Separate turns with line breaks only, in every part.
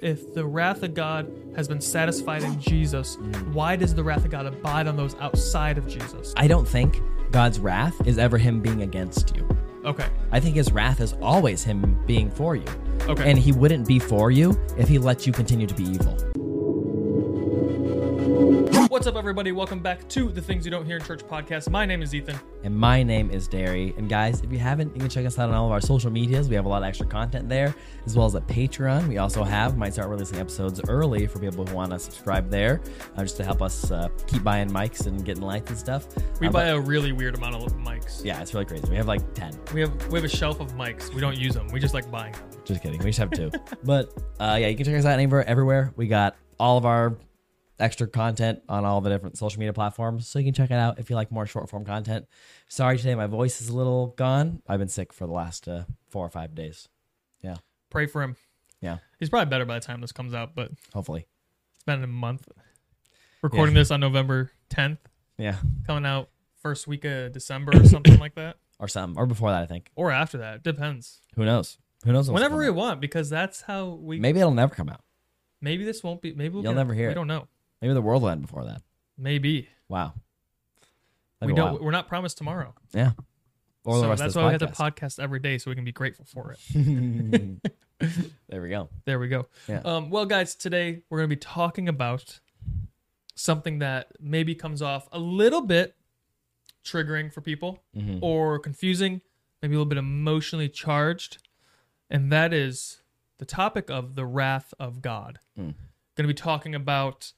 If the wrath of God has been satisfied in Jesus, why does the wrath of God abide on those outside of Jesus?
I don't think God's wrath is ever him being against you.
Okay.
I think his wrath is always him being for you.
Okay.
And he wouldn't be for you if he let you continue to be evil.
What's up, everybody? Welcome back to the Things You Don't Hear in Church podcast. My name is Ethan.
And my name is Derry. And guys, if you haven't, you can check us out on all of our social medias. We have a lot of extra content there, as well as at Patreon. We also have, might start releasing episodes early for people who want to subscribe there, uh, just to help us uh, keep buying mics and getting lights and stuff.
We
Uh,
buy
but-
a really weird amount of mics.
yeah, it's really crazy. We have like 10.
We have we have a shelf of mics. We don't use them. We just like buying them.
Just kidding. We just have two. but uh, yeah, you can check us out anywhere, everywhere. We got all of our extra content on all the different social media platforms, so you can check it out if you like more short form content. Sorry today, my voice is a little gone. I've been sick for the last uh, four or five days. Yeah,
Pray for him.
yeah.
He's probably better by the time this comes out, but
Hopefully,
it's been a month. Recording this on November 10th,
yeah,
coming out first week of December or something like that,
or something, or before that. I think.
or after that. Depends.
Who knows? Who knows?
Whenever we
out.
want, because that's how we. Maybe,
it'll never come out.
Maybe this won't be. Maybe we'll
You'll never hear
We
it.
don't know.
Maybe the world will end before that.
Maybe
Wow.
we
That'd be
don't.
wild.
We're not promised tomorrow.
Yeah. Or
so that's why
this
we have to podcast every day, so we can be grateful for it.
there we go.
There we go.
Yeah.
Um, well, guys, today we're going to be talking about something that maybe comes off a little bit triggering for people
Mhm.
or confusing, maybe a little bit emotionally charged, and that is the topic of the wrath of God.
Mm.
Going to be talking about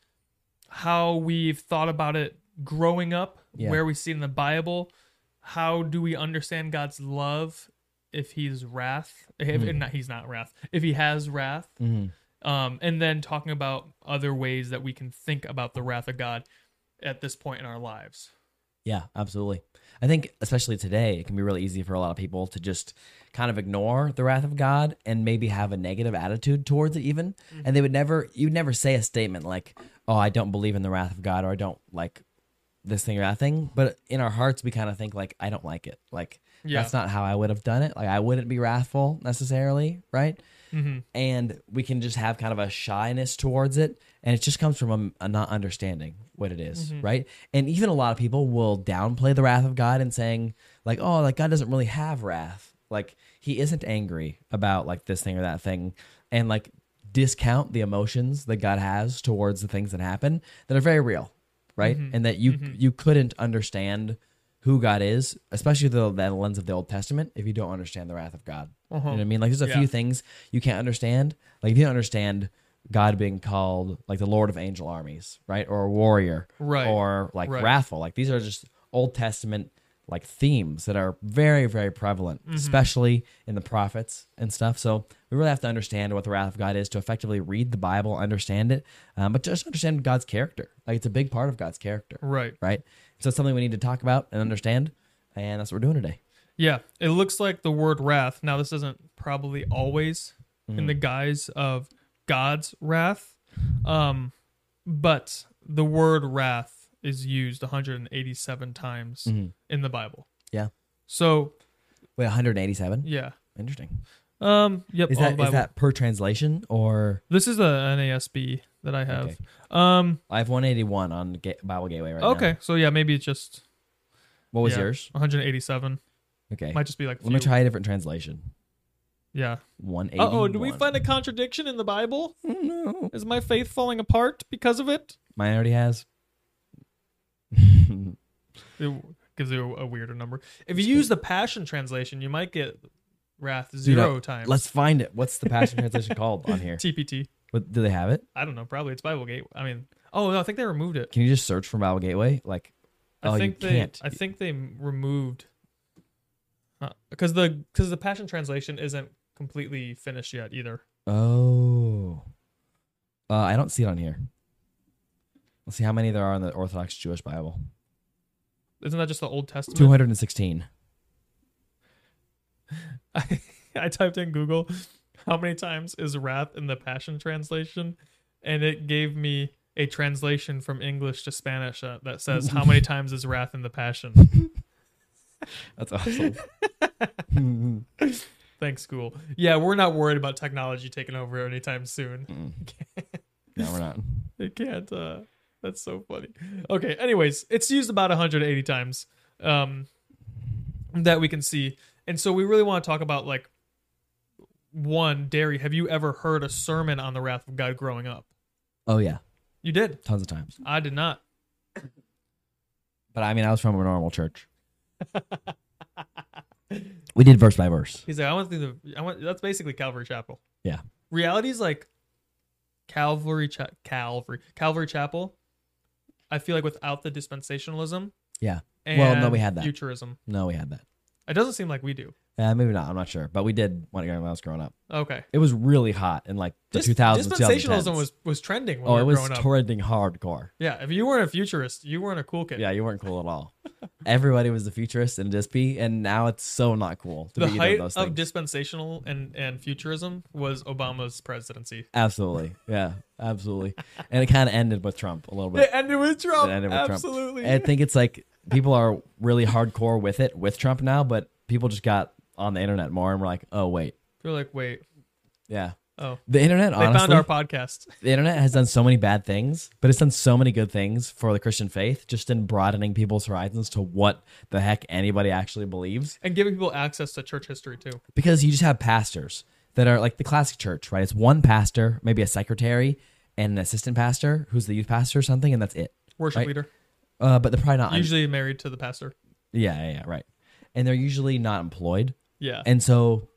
how we've thought about it growing up,
Yeah.
where we see it in the Bible, how do we understand God's love if he's wrath, if
Mm.
not he's not wrath, if he has wrath,
Mhm.
um, and then talking about other ways that we can think about the wrath of God at this point in our lives.
Yeah, absolutely. I think especially today, it can be really easy for a lot of people to just kind of ignore the wrath of God and maybe have a negative attitude towards it even. And they would never you would never say a statement like, "Oh, I don't believe in the wrath of God," or "I don't like this thing or that thing." But in our hearts, we kind of think like, "I don't like it." Like
Yeah.
that's not how I would have done it. Like I wouldn't be wrathful necessarily, right?
Mm-hmm.
and we can just have kind of a shyness towards it and it just comes from a, a not understanding what it is, right and even a lot of people will downplay the wrath of god and saying like oh like god doesn't really have wrath like he isn't angry about like this thing or that thing and like discount the emotions that god has towards the things that happen that are very real right mm-hmm. and that you mm-hmm. you couldn't understand who God is, especially the, the lens of the Old Testament, if you don't understand the wrath of God. You know uh-huh. what I mean? Like, there's a
Yeah.
few things you can't understand. Like, if you don't understand God being called like the Lord of angel armies, right? Or a warrior,
Right.
Or like
Right.
wrathful. Like, these are just Old Testament like themes that are very, very prevalent,
Mm-hmm.
especially in the prophets and stuff. So we really have to understand what the wrath of God is to effectively read the Bible, understand it, um, but just understand God's character. Like, it's a big part of God's character
Right.
right? So it's something we need to talk about and understand, and that's what we're doing today.
Yeah. It looks like the word wrath. Now, this isn't probably always in the guise of God's wrath, um, but the word wrath is used 187 times in the Bible.
Yeah.
So,
Wait, 187.
yeah.
Interesting.
Um. Yep.
Is
all
that
Bible.
that per translation or
This is the NASB that I have.
Okay.
Um.
I have 181 on Ga- Bible Gateway right now.
Okay. So yeah, maybe it's just
What was
yeah,
yours?
187.
Okay.
Might just be like.
Let me
few.
try a different translation.
Yeah.
181.
Uh oh. Do we find a contradiction in the Bible?
no.
Is my faith falling apart because of it?
Mine already has.
It gives you a, a weirder number. If you use the Passion translation, you might get wrath zero
Dude,
times.
Let's find it. What's the Passion translation called on here?
TPT.
What, do they have it?
I don't know. Probably it's Bible Gate. I mean, oh no, I think they removed it.
Can you just search for Bible Gateway? Like,
I
oh,
think
you
they.
can't.
I think they removed. Because the because the Passion translation isn't completely finished yet either.
Oh. Uh, I don't see it on here. Let's see how many there are in the Orthodox Jewish Bible.
Isn't that just the Old Testament?
216.
I, I typed in Google how many times is wrath in the Passion translation, and it gave me a translation from English to Spanish uh, that says how many times is wrath in the Passion.
That's awesome.
Thanks, school. Yeah, we're not worried about technology taking over anytime soon.
No, we're not.
It can't. Uh, that's so funny. Okay. Anyways, it's used about 180 times um, that we can see, and so we really want to talk about like one Derry. Have you ever heard a sermon on the wrath of God growing up?
Oh yeah,
You did.
tons of times.
I did not.
But I mean, I was from a normal church. we did verse by verse.
He's like, I went through the. I went. That's basically Calvary Chapel.
Yeah.
Reality is like Calvary, Cha- Calvary, Calvary Chapel. I feel like without the dispensationalism.
Yeah.
And
Well, no, we had that.
Futurism.
No, we had that.
It doesn't seem like we do.
Uh, maybe not. I'm not sure. But we did when I was growing up.
Okay.
It was really hot in like the
Dis-
2000s.
Dispensationalism
2010s.
was was trending when
Oh,
we
it was
growing up.
trending hardcore.
Yeah, if you weren't a futurist, you weren't a cool kid.
Yeah, you weren't cool at all. Everybody was a futurist and dispy, and now it's so not cool to
the height
of
of dispensational and and futurism was Obama's presidency.
absolutely, yeah, absolutely. and it kind of ended with Trump a little bit.
It ended with Trump.
It ended with Trump.
Absolutely.
I think it's like people are really hardcore with it with Trump now, but people just got on the internet more and were like, oh wait,
They're like, wait,
yeah.
Oh,
The internet,
they
honestly,
found our podcast.
the internet has done so many bad things, but it's done so many good things for the Christian faith, just in broadening people's horizons to what the heck anybody actually believes.
and giving people access to church history too.
Because you just have pastors that are like the classic church, right? It's one pastor, maybe a secretary, and an assistant pastor who's the youth pastor or something, and that's it.
Worship
Right.
leader,
Uh, but they're probably not.
usually married to the pastor.
yeah, yeah, yeah, right. And they're usually not employed.
Yeah,
And so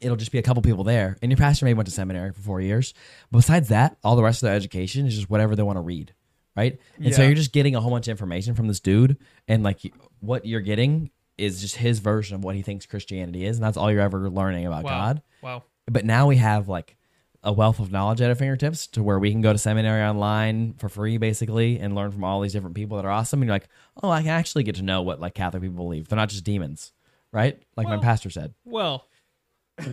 it'll just be a couple people there. And your pastor maybe went to seminary for four years. Besides that, all the rest of their education is just whatever they want to read. Right. And so you're just getting a whole bunch of information from this dude. And like what you're getting is just his version of what he thinks Christianity is. And that's all you're ever learning about
wow,
God.
wow.
But now we have like a wealth of knowledge at our fingertips to where we can go to seminary online for free basically and learn from all these different people that are awesome. And you're like, oh, I can actually get to know what like Catholic people believe. They're not just demons. Right. Like
Well-
my pastor said.
Well,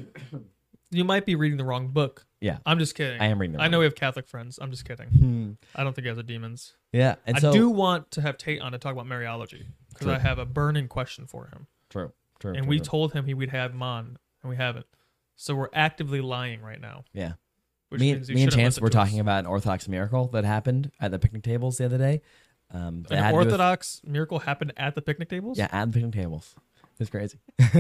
you might be reading the wrong book.
Yeah.
I'm just kidding.
I am reading the
I
wrong
know we have Catholic friends. I'm just kidding.
Hmm.
I don't think you guys are demons.
Yeah, and
I
so
do want to have Tate on to talk about Mariology because
True.
I have a burning question for him.
true, true,
and
true,
we
true.
told him he would have him on, and we haven't. So we're actively lying right now.
yeah.
Which
Me,
means you
me and
shouldn't
Chance
listen
were
to us.
talking about an Orthodox miracle that happened at the picnic tables the other day. Um, that
An
had to do with-
Orthodox miracle happened at the picnic tables.
yeah, at the picnic tables. It's crazy. uh,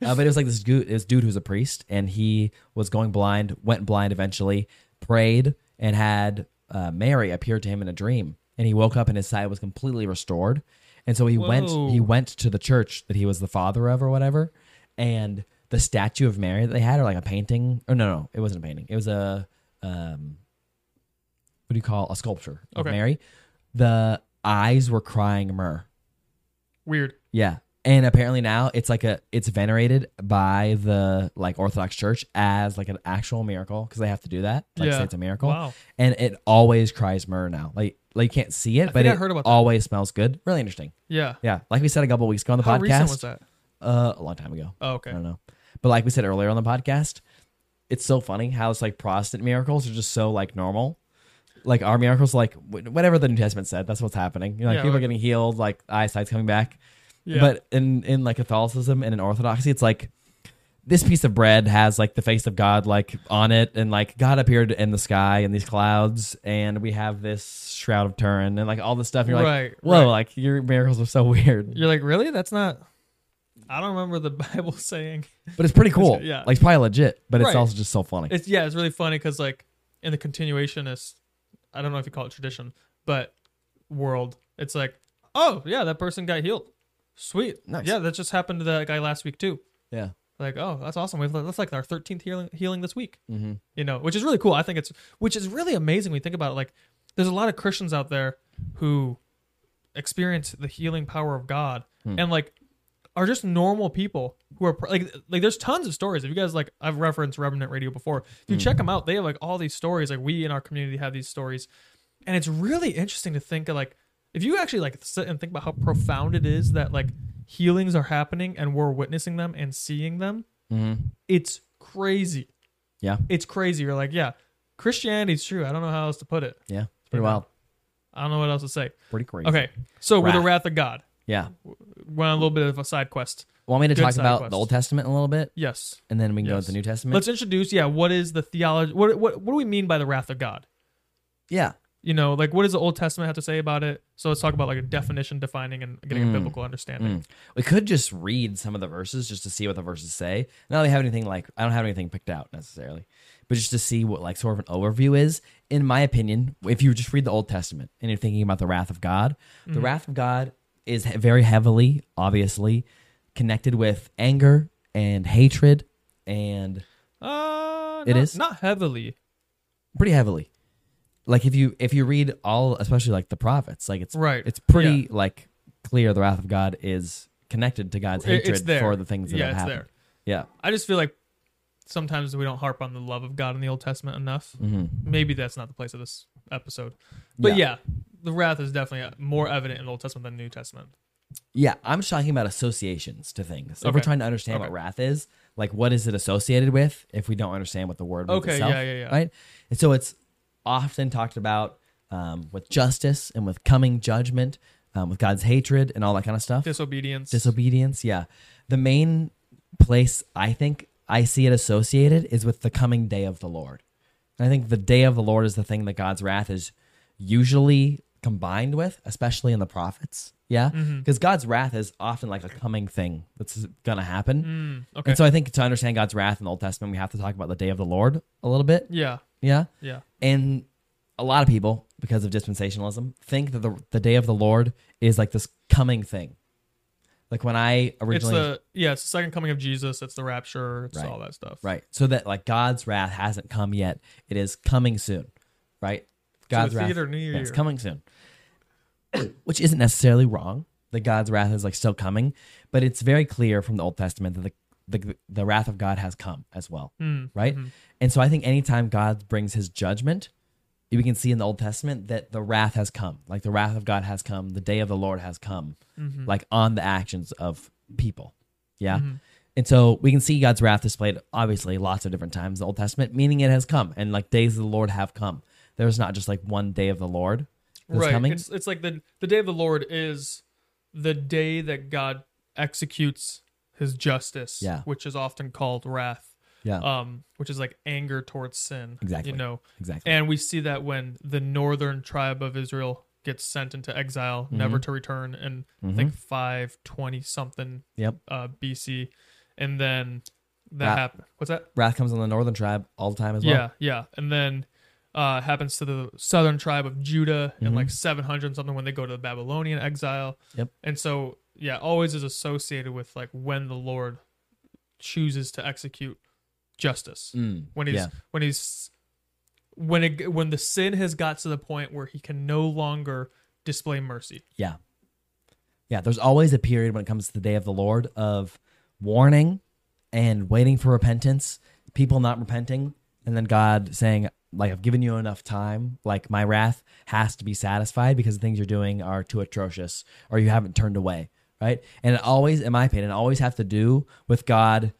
but it was like this dude, this dude who's a priest, and he was going blind, went blind eventually, prayed, and had uh, Mary appear to him in a dream, and he woke up and his sight was completely restored. And so he went, he went to the church that he was the father of, or whatever, and the statue of Mary that they had, or like a painting, or no, no, it wasn't a painting. It was a um, what do you call a sculpture of
Okay.
Mary? The eyes were crying myrrh.
Weird.
Yeah. And apparently now it's like a it's venerated by the like Orthodox Church as like an actual miracle because they have to do that. Like
Yeah.
say it's a miracle.
Wow.
And it always cries myrrh now. Like like you can't see it, but
I
it
heard about that.
always smells good. Really interesting.
Yeah.
Yeah. Like we said a couple weeks ago on the
How
podcast.
recent was that?
Uh a long time ago.
Oh, okay.
I don't know. But like we said earlier on the podcast, it's so funny how it's like Protestant miracles are just so like normal. Like our miracles, like whatever the New Testament said, that's what's happening. You know, like
Yeah,
people are getting healed, like eyesight's coming back.
Yeah.
But in in like Catholicism and in Orthodoxy, it's like this piece of bread has like the face of God like on it, and like God appeared in the sky in these clouds, and we have this shroud of Turin and like all this stuff. And you're
Right,
like, whoa,
right.
like your miracles are so weird,
You're like, really? That's not. I don't remember the Bible saying.
but it's pretty cool.
Yeah.
like it's probably legit, but it's also just so funny.
It's yeah, it's really funny because like in the continuationist, I don't know if you call it tradition, but world, it's like, oh yeah, that person got healed. Sweet.
Nice.
Yeah, that just happened to that guy last week too.
yeah.
Like, oh, that's awesome. We've that's like our thirteenth healing healing this week.
Mm-hmm.
You know, which is really cool. I think it's which is really amazing when you think about it. Like, there's a lot of Christians out there who experience the healing power of God
Hmm.
and like are just normal people who are like like there's tons of stories. If you guys like I've referenced Remnant Radio before. If you check them out, they have like all these stories. Like we in our community have these stories. And it's really interesting to think of like if you actually like sit and think about how profound it is that like healings are happening and we're witnessing them and seeing them,
Mm-hmm.
it's crazy.
Yeah,
It's crazy. You're like, yeah, Christianity's true. I don't know how else to put it.
yeah, it's pretty
You know.
wild,
I don't know what else to say.
pretty crazy.
Okay, so with the
Wrath.
wrath of God,
yeah.
went on a little bit of a side quest.
Want me to
Good
talk about
quest.
the Old Testament a little bit,
Yes.
and then we can go to the New Testament.
Let's introduce. Yeah. What is the theology? What what what do we mean by the wrath of God?
yeah,
You know, like what does the Old Testament have to say about it? So let's talk about like a definition, defining, and getting
Mm.
a biblical understanding.
Mm. we could just read some of the verses just to see what the verses say. Not that we have anything like I don't have anything picked out necessarily, but just to see what like sort of an overview is. In my opinion, if you just read the Old Testament and you're thinking about the wrath of God,
Mm.
the wrath of God is he- very heavily, obviously, connected with anger and hatred and
Uh,
It
not,
is?
not heavily.
pretty heavily. Like if you if you read all, especially like the prophets, like it's
Right.
it's pretty like clear the wrath of God is connected to God's
It-
hatred for the things that
Yeah,
have
it's
happened.
there.
Yeah.
I just feel like sometimes we don't harp on the love of God in the Old Testament enough.
hmm
Maybe that's not the place of this episode. But
Yeah.
yeah, the wrath is definitely more evident in the Old Testament than the New Testament.
Yeah, I'm just talking about associations to things. If we're trying to understand
Okay.
what wrath is, like what is it associated with if we don't understand what the word means
Okay,
itself,
yeah, yeah, yeah.
right? And so it's often talked about um, with justice and with coming judgment, um, with God's hatred and all that kind of stuff.
Disobedience.
Disobedience, yeah. The main place I think I see it associated is with the coming day of the Lord. And I think the day of the Lord is the thing that God's wrath is usually combined with, especially in the prophets. Yeah. Because God's wrath is often like a coming thing that's going to happen.
Mm, okay.
And so I think to understand God's wrath in the Old Testament, we have to talk about the day of the Lord a little bit.
yeah.
Yeah.
Yeah.
And a lot of people, because of dispensationalism, think that the, the day of the Lord is like this coming thing. Like when I originally, It's
the yeah, it's the second coming of Jesus. It's the rapture. It's
Right.
all that stuff.
right. So that like God's wrath hasn't come yet. It is coming soon. Right? God's
the
wrath.
theater near
yeah, it's coming soon. Which isn't necessarily wrong. That God's wrath is like still coming, but it's very clear from the Old Testament that the the, the wrath of God has come as well.
Mm,
right?
mhm.
And so I think anytime God brings his judgment, we can see in the Old Testament that the wrath has come. Like the wrath of God has come, the day of the Lord has come,
Mhm.
like on the actions of people. Yeah.
Mhm.
And so we can see God's wrath displayed obviously lots of different times in the Old Testament, meaning it has come and like days of the Lord have come. There's not just like one day of the Lord that's
right.
coming.
It's it's like the the day of the Lord is the day that God executes His justice.
Yeah.
Which is often called wrath.
yeah.
Um, which is like anger towards sin.
Exactly.
You know,
exactly.
and we see that when the northern tribe of Israel gets sent into exile, never
Mm-hmm.
to return, in I think five twenty something
yep.
uh, BC, and then that
Wrath-
happened. What's that?
Wrath comes on the northern tribe all the time as well.
Yeah, yeah, and then uh, happens to the southern tribe of Judah in
Mhm.
like seven hundred something when they go to the Babylonian exile.
Yep.
And so yeah, always is associated with like when the Lord chooses to execute justice
Mm,
when he's
yeah.
when he's when it when the sin has got to the point where he can no longer display mercy.
Yeah. Yeah, there's always a period when it comes to the day of the Lord of warning and waiting for repentance, people not repenting, and then God saying, like, I've given you enough time. Like, my wrath has to be satisfied because the things you're doing are too atrocious or you haven't turned away. Right. And it always, in my opinion, always have to do with God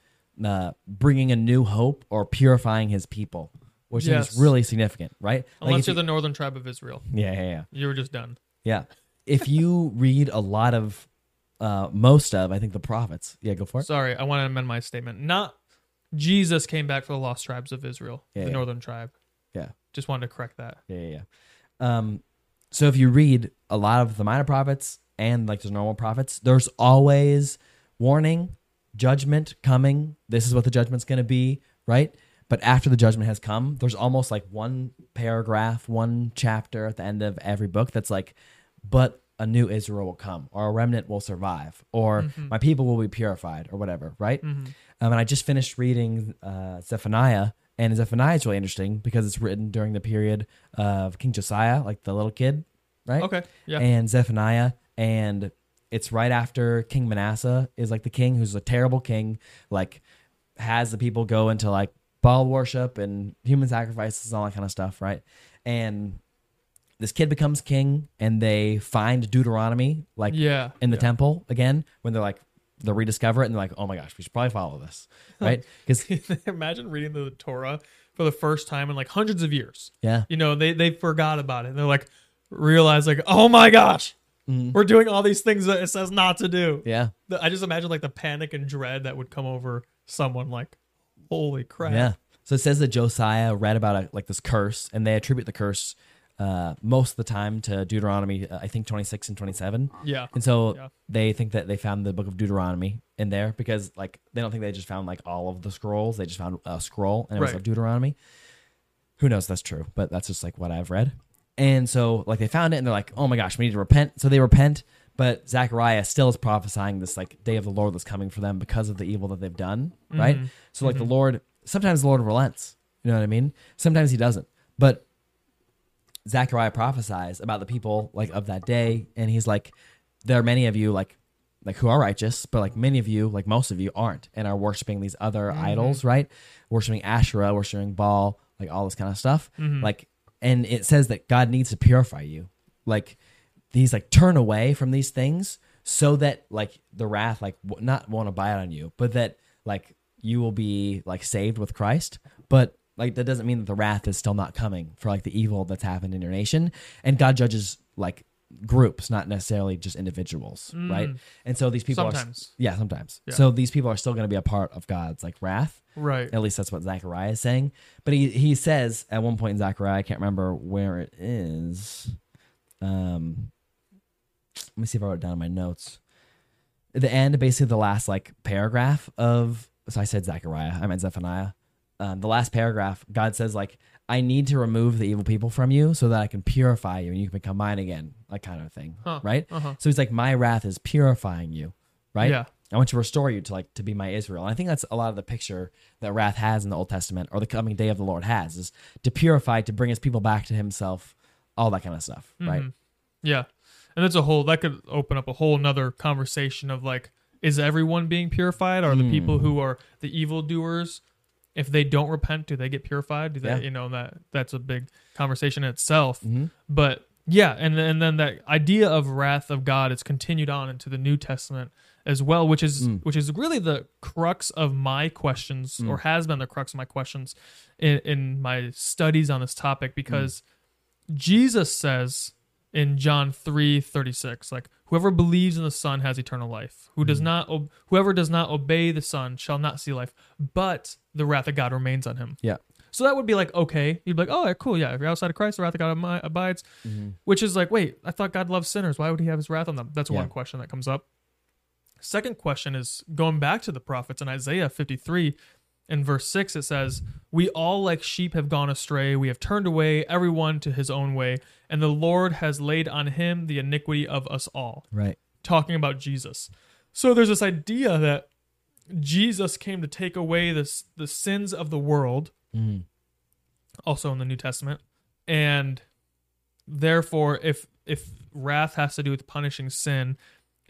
uh, bringing a new hope or purifying his people, which
Yes.
is really significant. Right. Like
Unless
if
you're
you-
the northern tribe of Israel,
yeah, yeah, yeah.
you were just done.
Yeah. If you read a lot of, uh, most of, I think the prophets. Yeah, go for it.
Sorry, I want to amend my statement. Not Jesus came back for the lost tribes of Israel,
Yeah,
the
yeah.
northern tribe.
Yeah.
Just wanted to correct that.
Yeah, yeah, yeah. Um, so if you read a lot of the minor prophets and like the normal prophets, there's always warning, judgment coming. This is what the judgment's going to be, right? But after the judgment has come, there's almost like one paragraph, one chapter at the end of every book that's like, but a new Israel will come, or a remnant will survive, or my people will be purified, or whatever, right?
Mm-hmm.
Um, and I just finished reading uh, Zephaniah, and Zephaniah is really interesting because it's written during the period of King Josiah, like the little kid, right?
Okay. Yeah.
And Zephaniah, and it's right after King Manasseh is like the king who's a terrible king, like has the people go into like Baal worship and human sacrifices and all that kind of stuff, right? And this kid becomes king, and they find Deuteronomy like
yeah.
in the
yeah.
temple again when they're like they rediscover it and they're like, oh my gosh, we should probably follow this, right? Because
Imagine reading the Torah for the first time in like hundreds of years.
yeah,
You know, they they forgot about it. And they're like realize like, oh my gosh, We're doing all these things that it says not to do.
Yeah.
The- I just imagine like the panic and dread that would come over someone like, holy crap.
Yeah. So it says that Josiah read about a, like this curse, and they attribute the curse uh, most of the time to Deuteronomy, uh, I think 26 and 27.
Yeah.
And so
Yeah.
they think that they found the book of Deuteronomy in there because like they don't think they just found like all of the scrolls. They just found a scroll and it was
Right.
of Deuteronomy. Who knows? That's true, but that's just like what I've read. And so like they found it and they're like, oh my gosh, we need to repent. So they repent, but Zechariah still is prophesying this like day of the Lord that's coming for them because of the evil that they've done. Right.
Mm-hmm.
So like the mm-hmm. Lord, sometimes the Lord relents. You know what I mean? Sometimes he doesn't. But Zechariah prophesies about the people like of that day, and he's like, there are many of you like like who are righteous, but like many of you, like most of you, aren't and are worshiping these other mm-hmm. idols, right? Worshiping Asherah, worshiping Baal, like all this kind of stuff. Mm-hmm. Like, and it says that God needs to purify you. Like, he's like turn away from these things so that like the wrath like w- not want to abide on you, but that like you will be like saved with Christ. But like that doesn't mean that the wrath is still not coming for like the evil that's happened in your nation. And God judges like groups, not necessarily just individuals, right? Mm. And so these people are yeah, sometimes.
Yeah.
So these people are still going to be a part of God's like wrath.
Right.
At least that's what Zechariah is saying. But he he says at one point in Zechariah, I can't remember where it is. Um, let me see if I wrote it down in my notes. At the end, basically the last like paragraph of so I said Zechariah, I meant Zephaniah. Um, the last paragraph, God says like, I need to remove the evil people from you so that I can purify you and you can become mine again, like kind of thing,
Huh.
right?
Uh-huh.
So he's like, my wrath is purifying you, right?
Yeah.
I want to restore you to like to be my Israel. And I think that's a lot of the picture that wrath has in the Old Testament or the coming day of the Lord has is to purify, to bring his people back to himself, all that kind of stuff. Right.
Mhm. Yeah. And that's a whole that could open up a whole nother conversation of like, is everyone being purified? Are the
Hmm.
people who are the evildoers, if they don't repent, do they get purified? Do they
Yeah.
you know that that's a big conversation in itself.
Mm-hmm.
But yeah, and and then that idea of wrath of God is continued on into the New Testament as well, which is
Mm.
which is really the crux of my questions, mm. or has been the crux of my questions in, in my studies on this topic, because Jesus says in John three thirty six, like whoever believes in the Son has eternal life. Who does mm. not ob- whoever does not obey the Son shall not see life, but the wrath of God remains on him.
Yeah.
So that would be like okay, you'd be like, oh, yeah, cool, yeah. If you're outside of Christ, the wrath of God abides. Mm-hmm. Which is like, wait, I thought God loves sinners. Why would He have His wrath on them? That's one question that comes up. Second question is going back to the prophets in Isaiah 53 in verse 6 it says we all like sheep have gone astray we have turned away everyone to his own way and the lord has laid on him the iniquity of us all
Right.
talking about Jesus. So there's this idea that Jesus came to take away this the sins of the world,
Mhm.
also in the New Testament, and therefore, if if wrath has to do with punishing sin,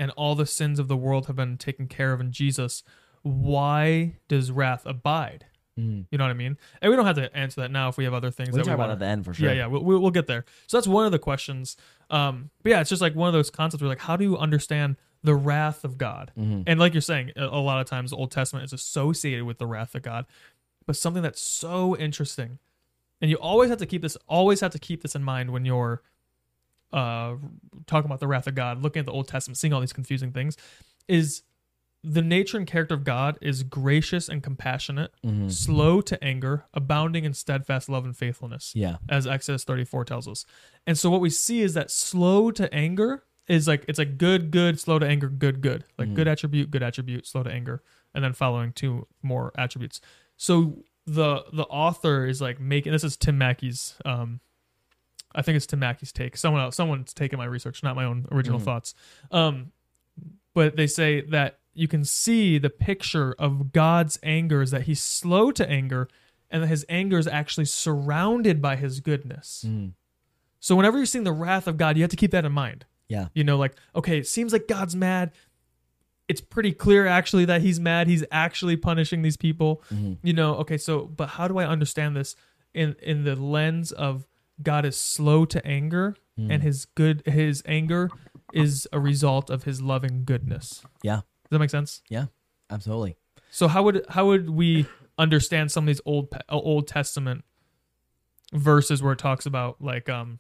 and all the sins of the world have been taken care of in Jesus, why does wrath abide?
Mhm.
You know what I mean? And we don't have to answer that now if we have other things
We'll
that
talk
we
about
want
it at the end for sure.
yeah, yeah, we'll, we'll get there. So that's one of the questions. Um, but yeah, it's just like one of those concepts where like, how do you understand the wrath of God?
Mhm.
And like you're saying, a lot of times the Old Testament is associated with the wrath of God, but something that's so interesting, and you always have to keep this, always have to keep this in mind when you're uh talking about the wrath of God, looking at the Old Testament, seeing all these confusing things, is the nature and character of God is gracious and compassionate,
Mhm.
slow to anger, abounding in steadfast love and faithfulness
Yeah.
as Exodus 34 tells us. And so what we see is that slow to anger is like it's like good, good, slow to anger, good, good. Like good attribute, good attribute, slow to anger, and then following two more attributes. So the the author is like making this is Tim Mackie's um I think it's Tim Mackie's take. Someone else someone's taken my research, not my own original thoughts. Um but they say that you can see the picture of God's anger is that he's slow to anger and that his anger is actually surrounded by his goodness.
Mhm.
So whenever you're seeing the wrath of God, you have to keep that in mind.
Yeah.
You know, like, okay, it seems like God's mad. It's pretty clear actually that he's mad. He's actually punishing these people.
Mhm.
You know, okay, so but how do I understand this in in the lens of God is slow to anger
Mm.
and his good his anger is a result of his loving goodness.
Yeah.
Does that make sense?
Yeah. Absolutely.
So how would how would we understand some of these old Old Testament verses where it talks about like um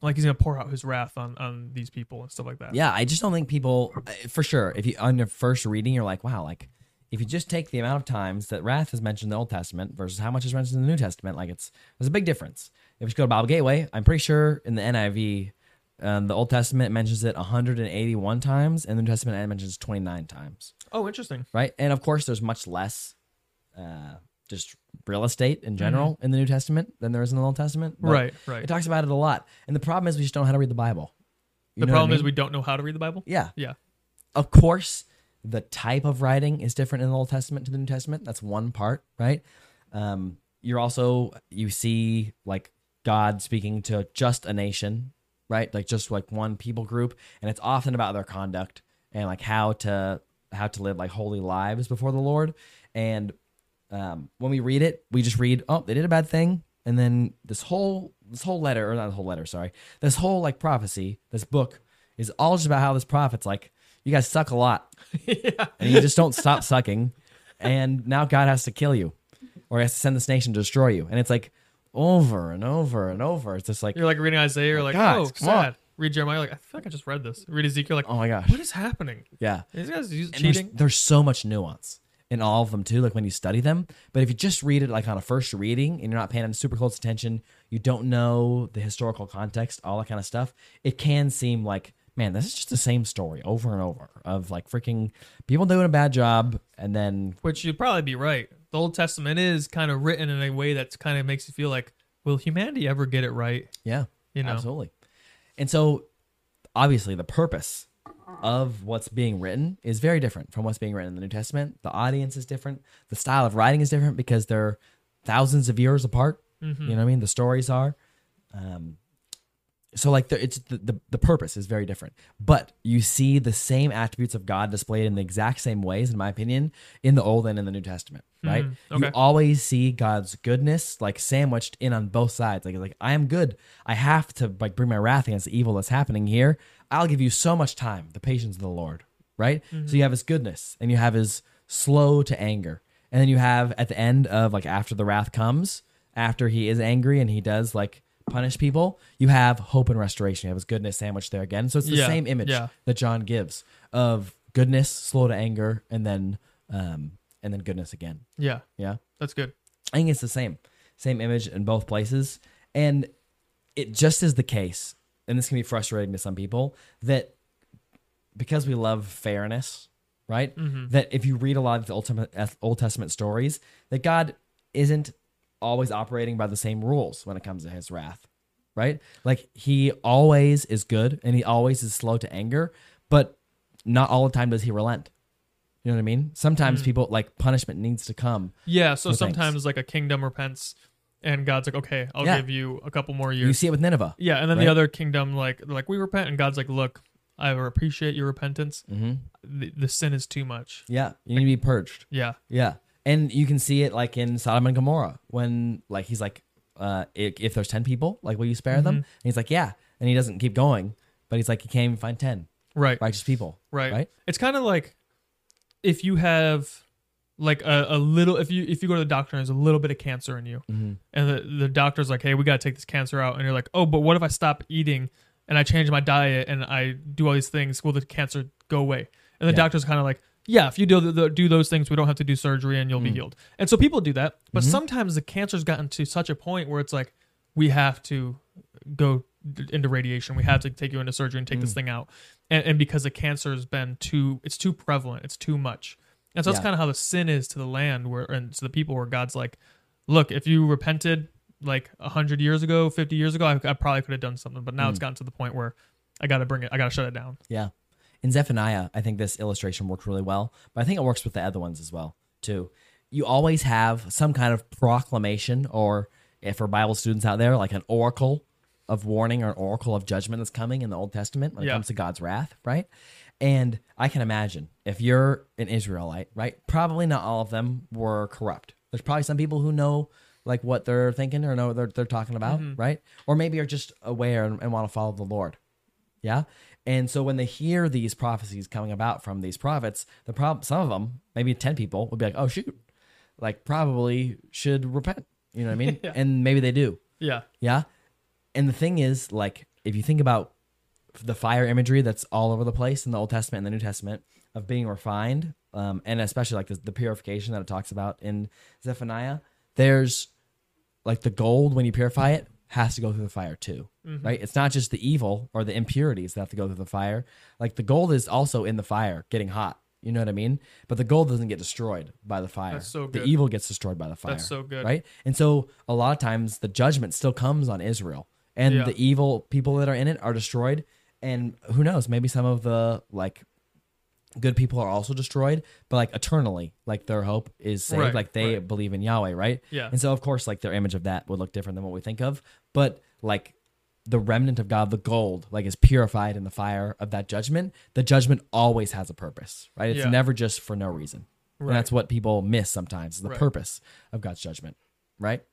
like he's gonna pour out his wrath on on these people and stuff like that.
Yeah, I just don't think people, uh, for sure, if you on your first reading, you're like, wow, like if you just take the amount of times that wrath is mentioned in the Old Testament versus how much is mentioned in the New Testament, like it's there's a big difference. If you go to Bible Gateway, I'm pretty sure in the NIV, um, the Old Testament mentions it 181 times, and the New Testament it mentions 29 times,
Oh, interesting.
right? And of course, there's much less, uh, just real estate in general in the New Testament than there is in the Old Testament.
Mm-hmm. Right, right.
It talks about it a lot, and the problem is we just don't know how to read the Bible. You
the
what I
problem is we don't know how to read the Bible.
yeah,
Yeah.
of course, the type of writing is different in the Old Testament to the New Testament. That's one part, right? Um, you're also you see like God speaking to just a nation, right? Like just like one people group, and it's often about their conduct and like how to how to live like holy lives before the Lord. And um, when we read it, we just read, oh, they did a bad thing, and then this whole this whole letter, or not the whole letter, sorry, this whole like prophecy, this book is all just about how this prophet's like, you guys suck a lot,
yeah.
and you just don't stop sucking, and now God has to kill you, or he has to send this nation to destroy you, and it's like over and over and over. It's just like,
You're like reading Isaiah, you're oh like,
Guys,
oh,
come on.
Read Jeremiah, like, I feel like I just read this. Read Ezekiel, like,
oh my gosh,
what is happening?
yeah.
These guys use
And there's,
cheating.
there's so much nuance in all of them too like when you study them but if you just read it like on a first reading and you're not paying super close attention you don't know the historical context all that kind of stuff it can seem like man this is just the same story over and over of like freaking people doing a bad job and then
Which you'd probably be right. The Old Testament is kind of written in a way that kind of makes you feel like, will humanity ever get it right?
yeah
You know?
absolutely and so obviously the purpose of what's being written is very different from what's being written in the New Testament. The audience is different. The style of writing is different because they're thousands of years apart. You know what I mean? The stories are. Um, so like the, it's the, the the purpose is very different, but you see the same attributes of God displayed in the exact same ways, in my opinion, in the Old and in the New Testament. Hmm, right? You
okay.
always see God's goodness like sandwiched in on both sides. Like like I am good. I have to like bring my wrath against the evil that's happening here. I'll give you so much time, the patience of the Lord. Right? Mm-hmm. So you have His goodness, and you have His slow to anger, and then you have at the end of like after the wrath comes, after He is angry and He does like punish people, you have hope and restoration. You have His goodness sandwiched there again. So it's the
Yeah,
same image
yeah.
that John gives of goodness, slow to anger, and then um and then goodness again.
Yeah.
Yeah.
That's good.
I think it's the same, same image in both places, and it just is the case. And this can be frustrating to some people that because we love fairness, right? That if you read a lot of the Old Testament, Old Testament stories, that God isn't always operating by the same rules when it comes to His wrath, right? Like He always is good and He always is slow to anger, but not all the time does He relent. You know what I mean? Sometimes people like punishment needs to come
Yeah. So sometimes like a kingdom repents and God's like, okay, I'll
Yeah.
give you a couple more years.
You see it with Nineveh.
yeah. And then
right?
the other kingdom, like, like, we repent. And God's like, look, I appreciate your repentance.
Mm-hmm.
The, the sin is too much.
Yeah, you need to be purged.
Yeah.
Yeah, and you can see it like in Sodom and Gomorrah when like he's like, uh, if, if there's ten people, like will you spare them? And he's like, yeah, and he doesn't keep going, but he's like, he can't even find ten
Right.
righteous people.
Right.
Right?
It's kind of like if you have like a, a little if you if you go to the doctor and there's a little bit of cancer in you
Mm-hmm.
and the, the doctor's like hey we got to take this cancer out and you're like oh but what if i stop eating and i change my diet and i do all these things will the cancer go away and the
Yeah.
doctor's kind of like yeah if you do the, do those things we don't have to do surgery and you'll
Mm.
be healed and so people do that but
Mm-hmm.
sometimes the cancer's gotten to such a point where it's like we have to go into radiation we have to take you into surgery and take
Mm.
this thing out and, and because the cancer has been too it's too prevalent it's too much and so that's
Yeah.
kind of how the sin is to the land where and to the people where god's like look if you repented like 100 years ago 50 years ago i, I probably could have done something but now
Mm.
it's gotten to the point where i gotta bring it i gotta shut it down
Yeah, in Zephaniah, I think this illustration worked really well, but I think it works with the other ones as well too. You always have some kind of proclamation, or if for Bible students out there, like an oracle of warning or an oracle of judgment that's coming in the Old Testament when it comes to God's wrath, right? And I can imagine if you're an Israelite, right? Probably not all of them were corrupt. There's probably some people who know like what they're thinking or know what they're, they're talking about, mm-hmm. right? Or maybe are just aware and, and want to follow the Lord. Yeah. And so when they hear these prophecies coming about from these prophets, the prob- some of them, maybe 10 people, would be like, oh, shoot, like probably should repent. You know what I mean?
Yeah.
And maybe they do.
yeah
Yeah. And the thing is, like, if you think about the fire imagery that's all over the place in the Old Testament and the New Testament of being refined, um, and especially like the, the purification that it talks about in Zephaniah, there's like the gold when you purify it has to go through the fire too, mm-hmm. right? It's not just the evil or the impurities that have to go through the fire. Like the gold is also in the fire, getting hot. You know what I mean? But the gold doesn't get destroyed by the fire.
That's so
The evil gets destroyed by the fire.
That's so good.
Right? And so a lot of times the judgment still comes on Israel. And
Yeah.
the evil people that are in it are destroyed. And who knows, maybe some of the like good people are also destroyed, but like eternally, like their hope is saved.
Right,
like they
right.
believe in Yahweh, right?
Yeah.
And so of course like their image of that would look different than what we think of. But like the remnant of God, the gold, like is purified in the fire of that judgment. The judgment always has a purpose, right? It's
Yeah.
never just for no reason.
Right.
And that's what people miss sometimes, the purpose of God's judgment, right?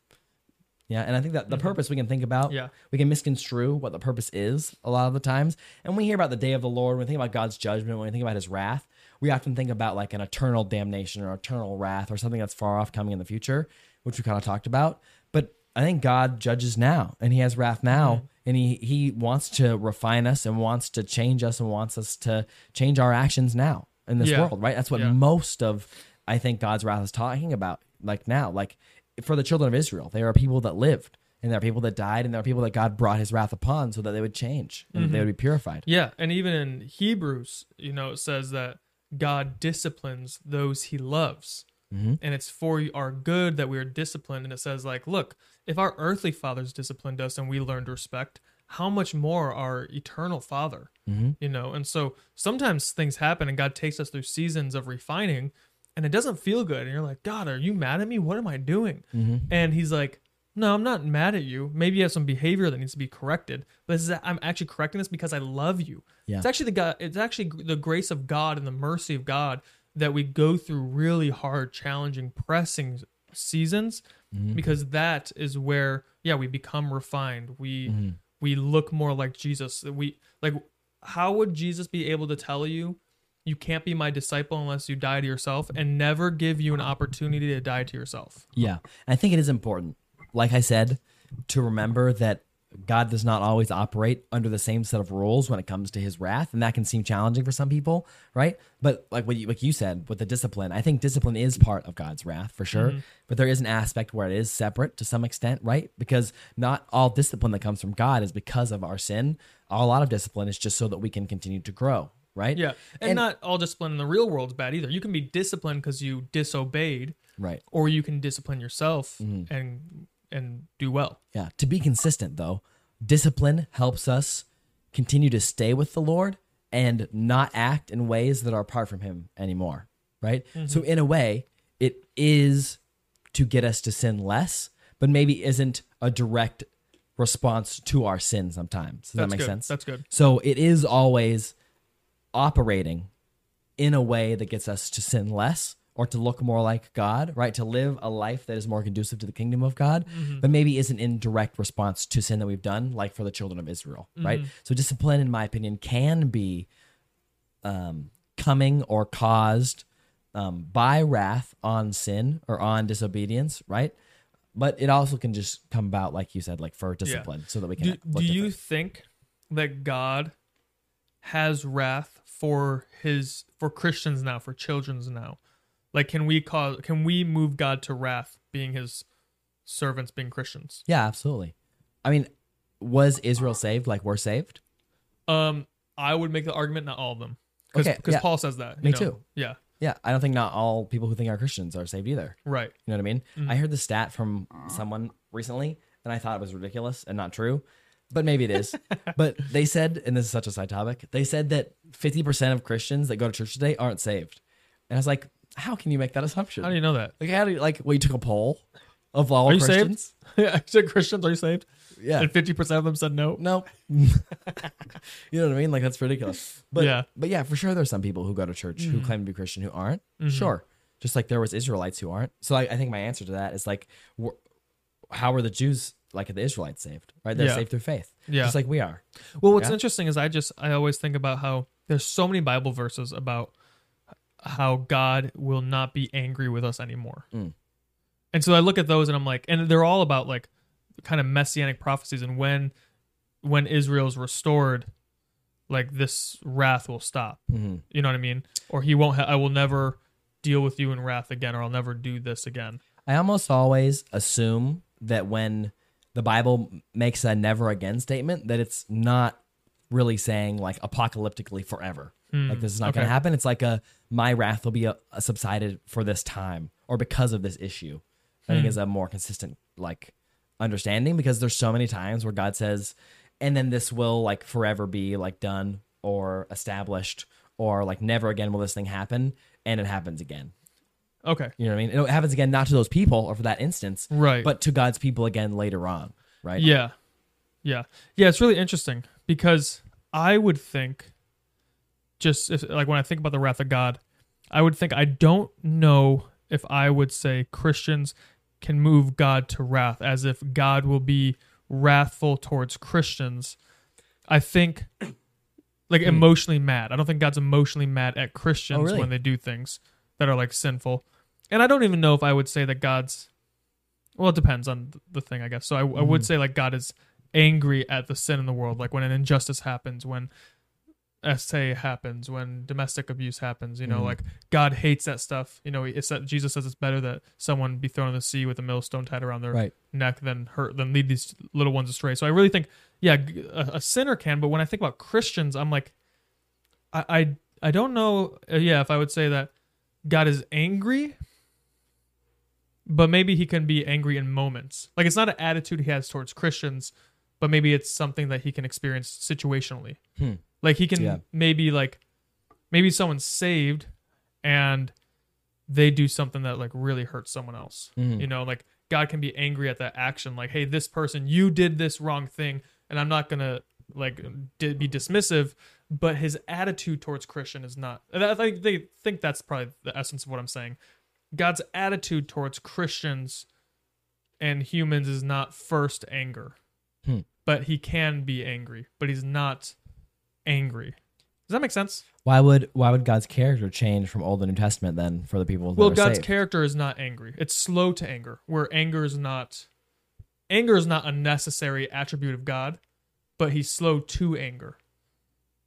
Yeah, and I think that the purpose we can think about,
Mm-hmm. Yeah.
we can misconstrue what the purpose is a lot of the times. And when we hear about the day of the Lord, when we think about God's judgment, when we think about his wrath, we often think about like an eternal damnation or eternal wrath or something that's far off coming in the future, which we kind of talked about. But I think God judges now and he has wrath now
Mm-hmm.
and he he wants to refine us and wants to change us and wants us to change our actions now in this
Yeah.
world, right? That's what
Yeah.
most of I think God's wrath is talking about like now. Like for the children of Israel, there are people that lived and there are people that died and there are people that God brought his wrath upon so that they would change and
Mm-hmm.
they would be purified.
Yeah, and even in Hebrews, you know, it says that God disciplines those he loves.
Mm-hmm.
And it's for our good that we are disciplined. And it says, like, look, if our earthly fathers disciplined us and we learned respect, how much more our eternal father?
Mm-hmm.
You know, and so sometimes things happen and God takes us through seasons of refining and it doesn't feel good. And you're like, God, are you mad at me? What am I doing?
Mm-hmm.
And he's like, No, I'm not mad at you. Maybe you have some behavior that needs to be corrected, but this is, I'm actually correcting this because I love you.
Yeah.
It's actually the God. It's actually the grace of God and the mercy of God that we go through really hard, challenging, pressing seasons
Mm-hmm.
because that is where yeah we become refined. We
Mm-hmm.
we look more like Jesus. We like how would Jesus be able to tell you? You can't be my disciple unless you die to yourself and never give you an opportunity to die to yourself.
Yeah. I think it is important, like I said, to remember that God does not always operate under the same set of rules when it comes to his wrath, and that can seem challenging for some people, right? But like what you, like you said with the discipline, I think discipline is part of God's wrath for sure. Mm-hmm. But there is an aspect where it is separate to some extent, right? Because not all discipline that comes from God is because of our sin. A lot of discipline is just so that we can continue to grow, right?
Yeah, and,
And-
not all discipline in the real world is bad either. You can be disciplined because you disobeyed,
Right.
or you can discipline yourself
Mm-hmm.
and and do well.
Yeah. To be consistent, though, discipline helps us continue to stay with the Lord and not act in ways that are apart from Him anymore. Right. So, in a way, it is to get us to sin less, but maybe isn't a direct response to our sin sometimes. Does that make
good.
sense?
That's good.
So, it is always operating in a way that gets us to sin less or to look more like God, right? To live a life that is more conducive to the kingdom of God, but maybe isn't in direct response to sin that we've done, like for the children of Israel, right? So discipline, in my opinion, can be um, coming or caused um, by wrath on sin or on disobedience, right? But it also can just come about, like you said, like for discipline, so that we can.
Do, do you think that God has wrath for his for Christians now, for children's now? Like, can we cause? Can we move God to wrath, being His servants, being Christians?
Yeah, absolutely. I mean, was Israel saved like we're saved?
Um, I would make the argument not all of them, because
Okay, yeah.
Paul says that. you
Me
know?
too.
Yeah.
Yeah, I don't think not all people who think are Christians are saved either.
Right.
You know what I mean?
Mm-hmm.
I heard the stat from someone recently, and I thought it was ridiculous and not true, but maybe it is. but they said, and this is such a side topic, they said that 50% of Christians that go to church today aren't saved. And I was like, how can you make that assumption?
How do you know that?
like, how do you, like, well, you took a poll of all
Are you
Christians?
saved? I said Christians. Are you saved?
Yeah.
And fifty percent of them said no.
No. you know what I mean? Like that's ridiculous. But
Yeah.
but yeah, for sure there's some people who go to church who claim to be Christian who aren't.
Mm-hmm.
Sure. Just like there was Israelites who aren't. So I, I think my answer to that is like how were the Jews like the Israelites saved? Right? They're
Yeah.
saved through faith.
Yeah.
Just like we are.
Well, what's
Yeah.
interesting is I just I always think about how there's so many Bible verses about how God will not be angry with us anymore.
Mm.
And so I look at those and I'm like, and they're all about like kind of messianic prophecies and when when Israel's restored, like this wrath will stop.
hmm
You know what I mean? Or he won't. Ha- I will never deal with you in wrath again, or I'll never do this again.
I almost always assume that when the Bible makes a never again statement, that it's not really saying like apocalyptically forever. like this is not going
Hmm,
to happen. It's like a my wrath will be a, a subsided for this time or because of this issue. I
Hmm.
think is a more consistent like understanding because there's so many times where God says, and then this will like forever be like done or established or like never again will this thing happen, and it happens again.
Okay.
You know what I mean? It happens again, not to those people or for that instance,
Right.
but to God's people again later on, right?
Yeah. Yeah. Yeah, it's really interesting because I would think just if like when I think about the wrath of God, I would think I don't know if I would say Christians can move God to wrath as if God will be wrathful towards Christians. I think like emotionally mad. I don't think God's emotionally mad at Christians
Hmm. Oh, really?
when they do things that are like sinful. And I don't even know if I would say that God's well, it depends on the thing, I guess. So I, I
Mm-hmm.
would say like God is angry at the sin in the world, like when an injustice happens, when SA happens, when domestic abuse happens. You know,
Mhm.
like God hates that stuff. You know, it's that Jesus says it's better that someone be thrown in the sea with a millstone tied around their
Right.
neck than hurt than lead these little ones astray. So I really think, yeah, a sinner can. But when I think about Christians, I'm like, I I, I don't know. Uh, yeah, if I would say that God is angry, but maybe he can be angry in moments. Like it's not an attitude he has towards Christians, but maybe it's something that he can experience situationally.
Hmm.
Like he can
Yeah.
maybe like maybe someone's saved and they do something that like really hurts someone else.
Mhm.
You know, like God can be angry at that action. Like, hey, this person, you did this wrong thing, and I'm not gonna like di- be dismissive. But his attitude towards Christian is not. I think they think that's probably the essence of what I'm saying. God's attitude towards Christians and humans is not first anger,
Hmm.
but he can be angry, but he's not angry. Does that make sense?
Why would why would God's character change from Old and New Testament then for the people?
Well, God's
saved?
character is not angry. It's slow to anger, where anger is not anger is not a necessary attribute of God, but he's slow to anger.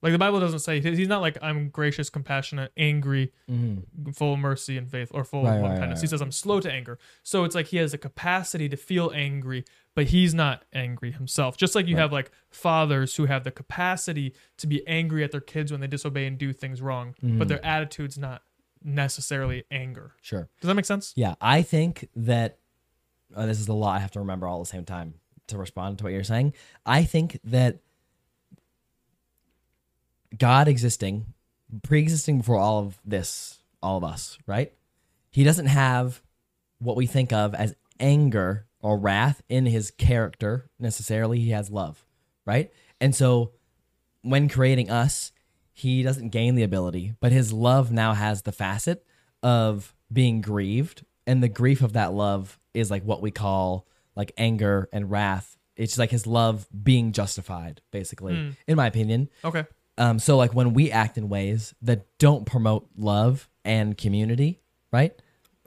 Like the Bible doesn't say he's not like I'm gracious, compassionate, angry,
Mhm.
full of mercy and faith, or full
Right,
of
right,
kindness.
right,
He says I'm slow to anger. So it's like he has the capacity to feel angry, but he's not angry himself. Just like you have like fathers who have the capacity to be angry at their kids when they disobey and do things wrong,
Mhm.
but their attitude's not necessarily anger.
Sure.
Does that make sense?
Yeah, I think that uh, this is a lot I have to remember all at the same time to respond to what you're saying. I think that God existing, pre-existing before all of this, all of us, right? He doesn't have what we think of as anger or wrath in his character necessarily. He has love, right? And so when creating us, he doesn't gain the ability, but his love now has the facet of being grieved. And the grief of that love is like what we call like anger and wrath. It's like his love being justified, basically,
Hmm.
in my opinion.
Okay.
Um, so like when we act in ways that don't promote love and community, right?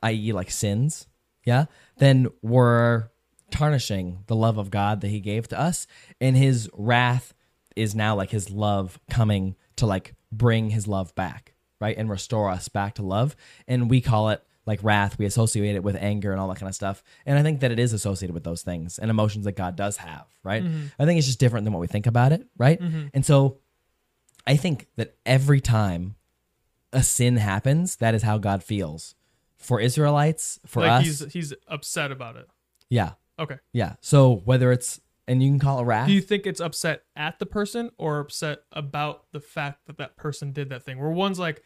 I.e., like sins, yeah, then we're tarnishing the love of God that He gave to us, and His wrath is now like His love coming to like bring His love back, right, and restore us back to love. And we call it like wrath. We associate it with anger and all that kind of stuff. And I think that it is associated with those things and emotions that God does have, right? I think it's just different than what we think about it, right? And so I think that every time a sin happens, that is how God feels. For Israelites, for
like
us,
he's he's upset about it.
yeah,
Okay.
yeah. So whether it's and you can call it wrath,
Do you think it's upset at the person or upset about the fact that that person did that thing? Where one's like,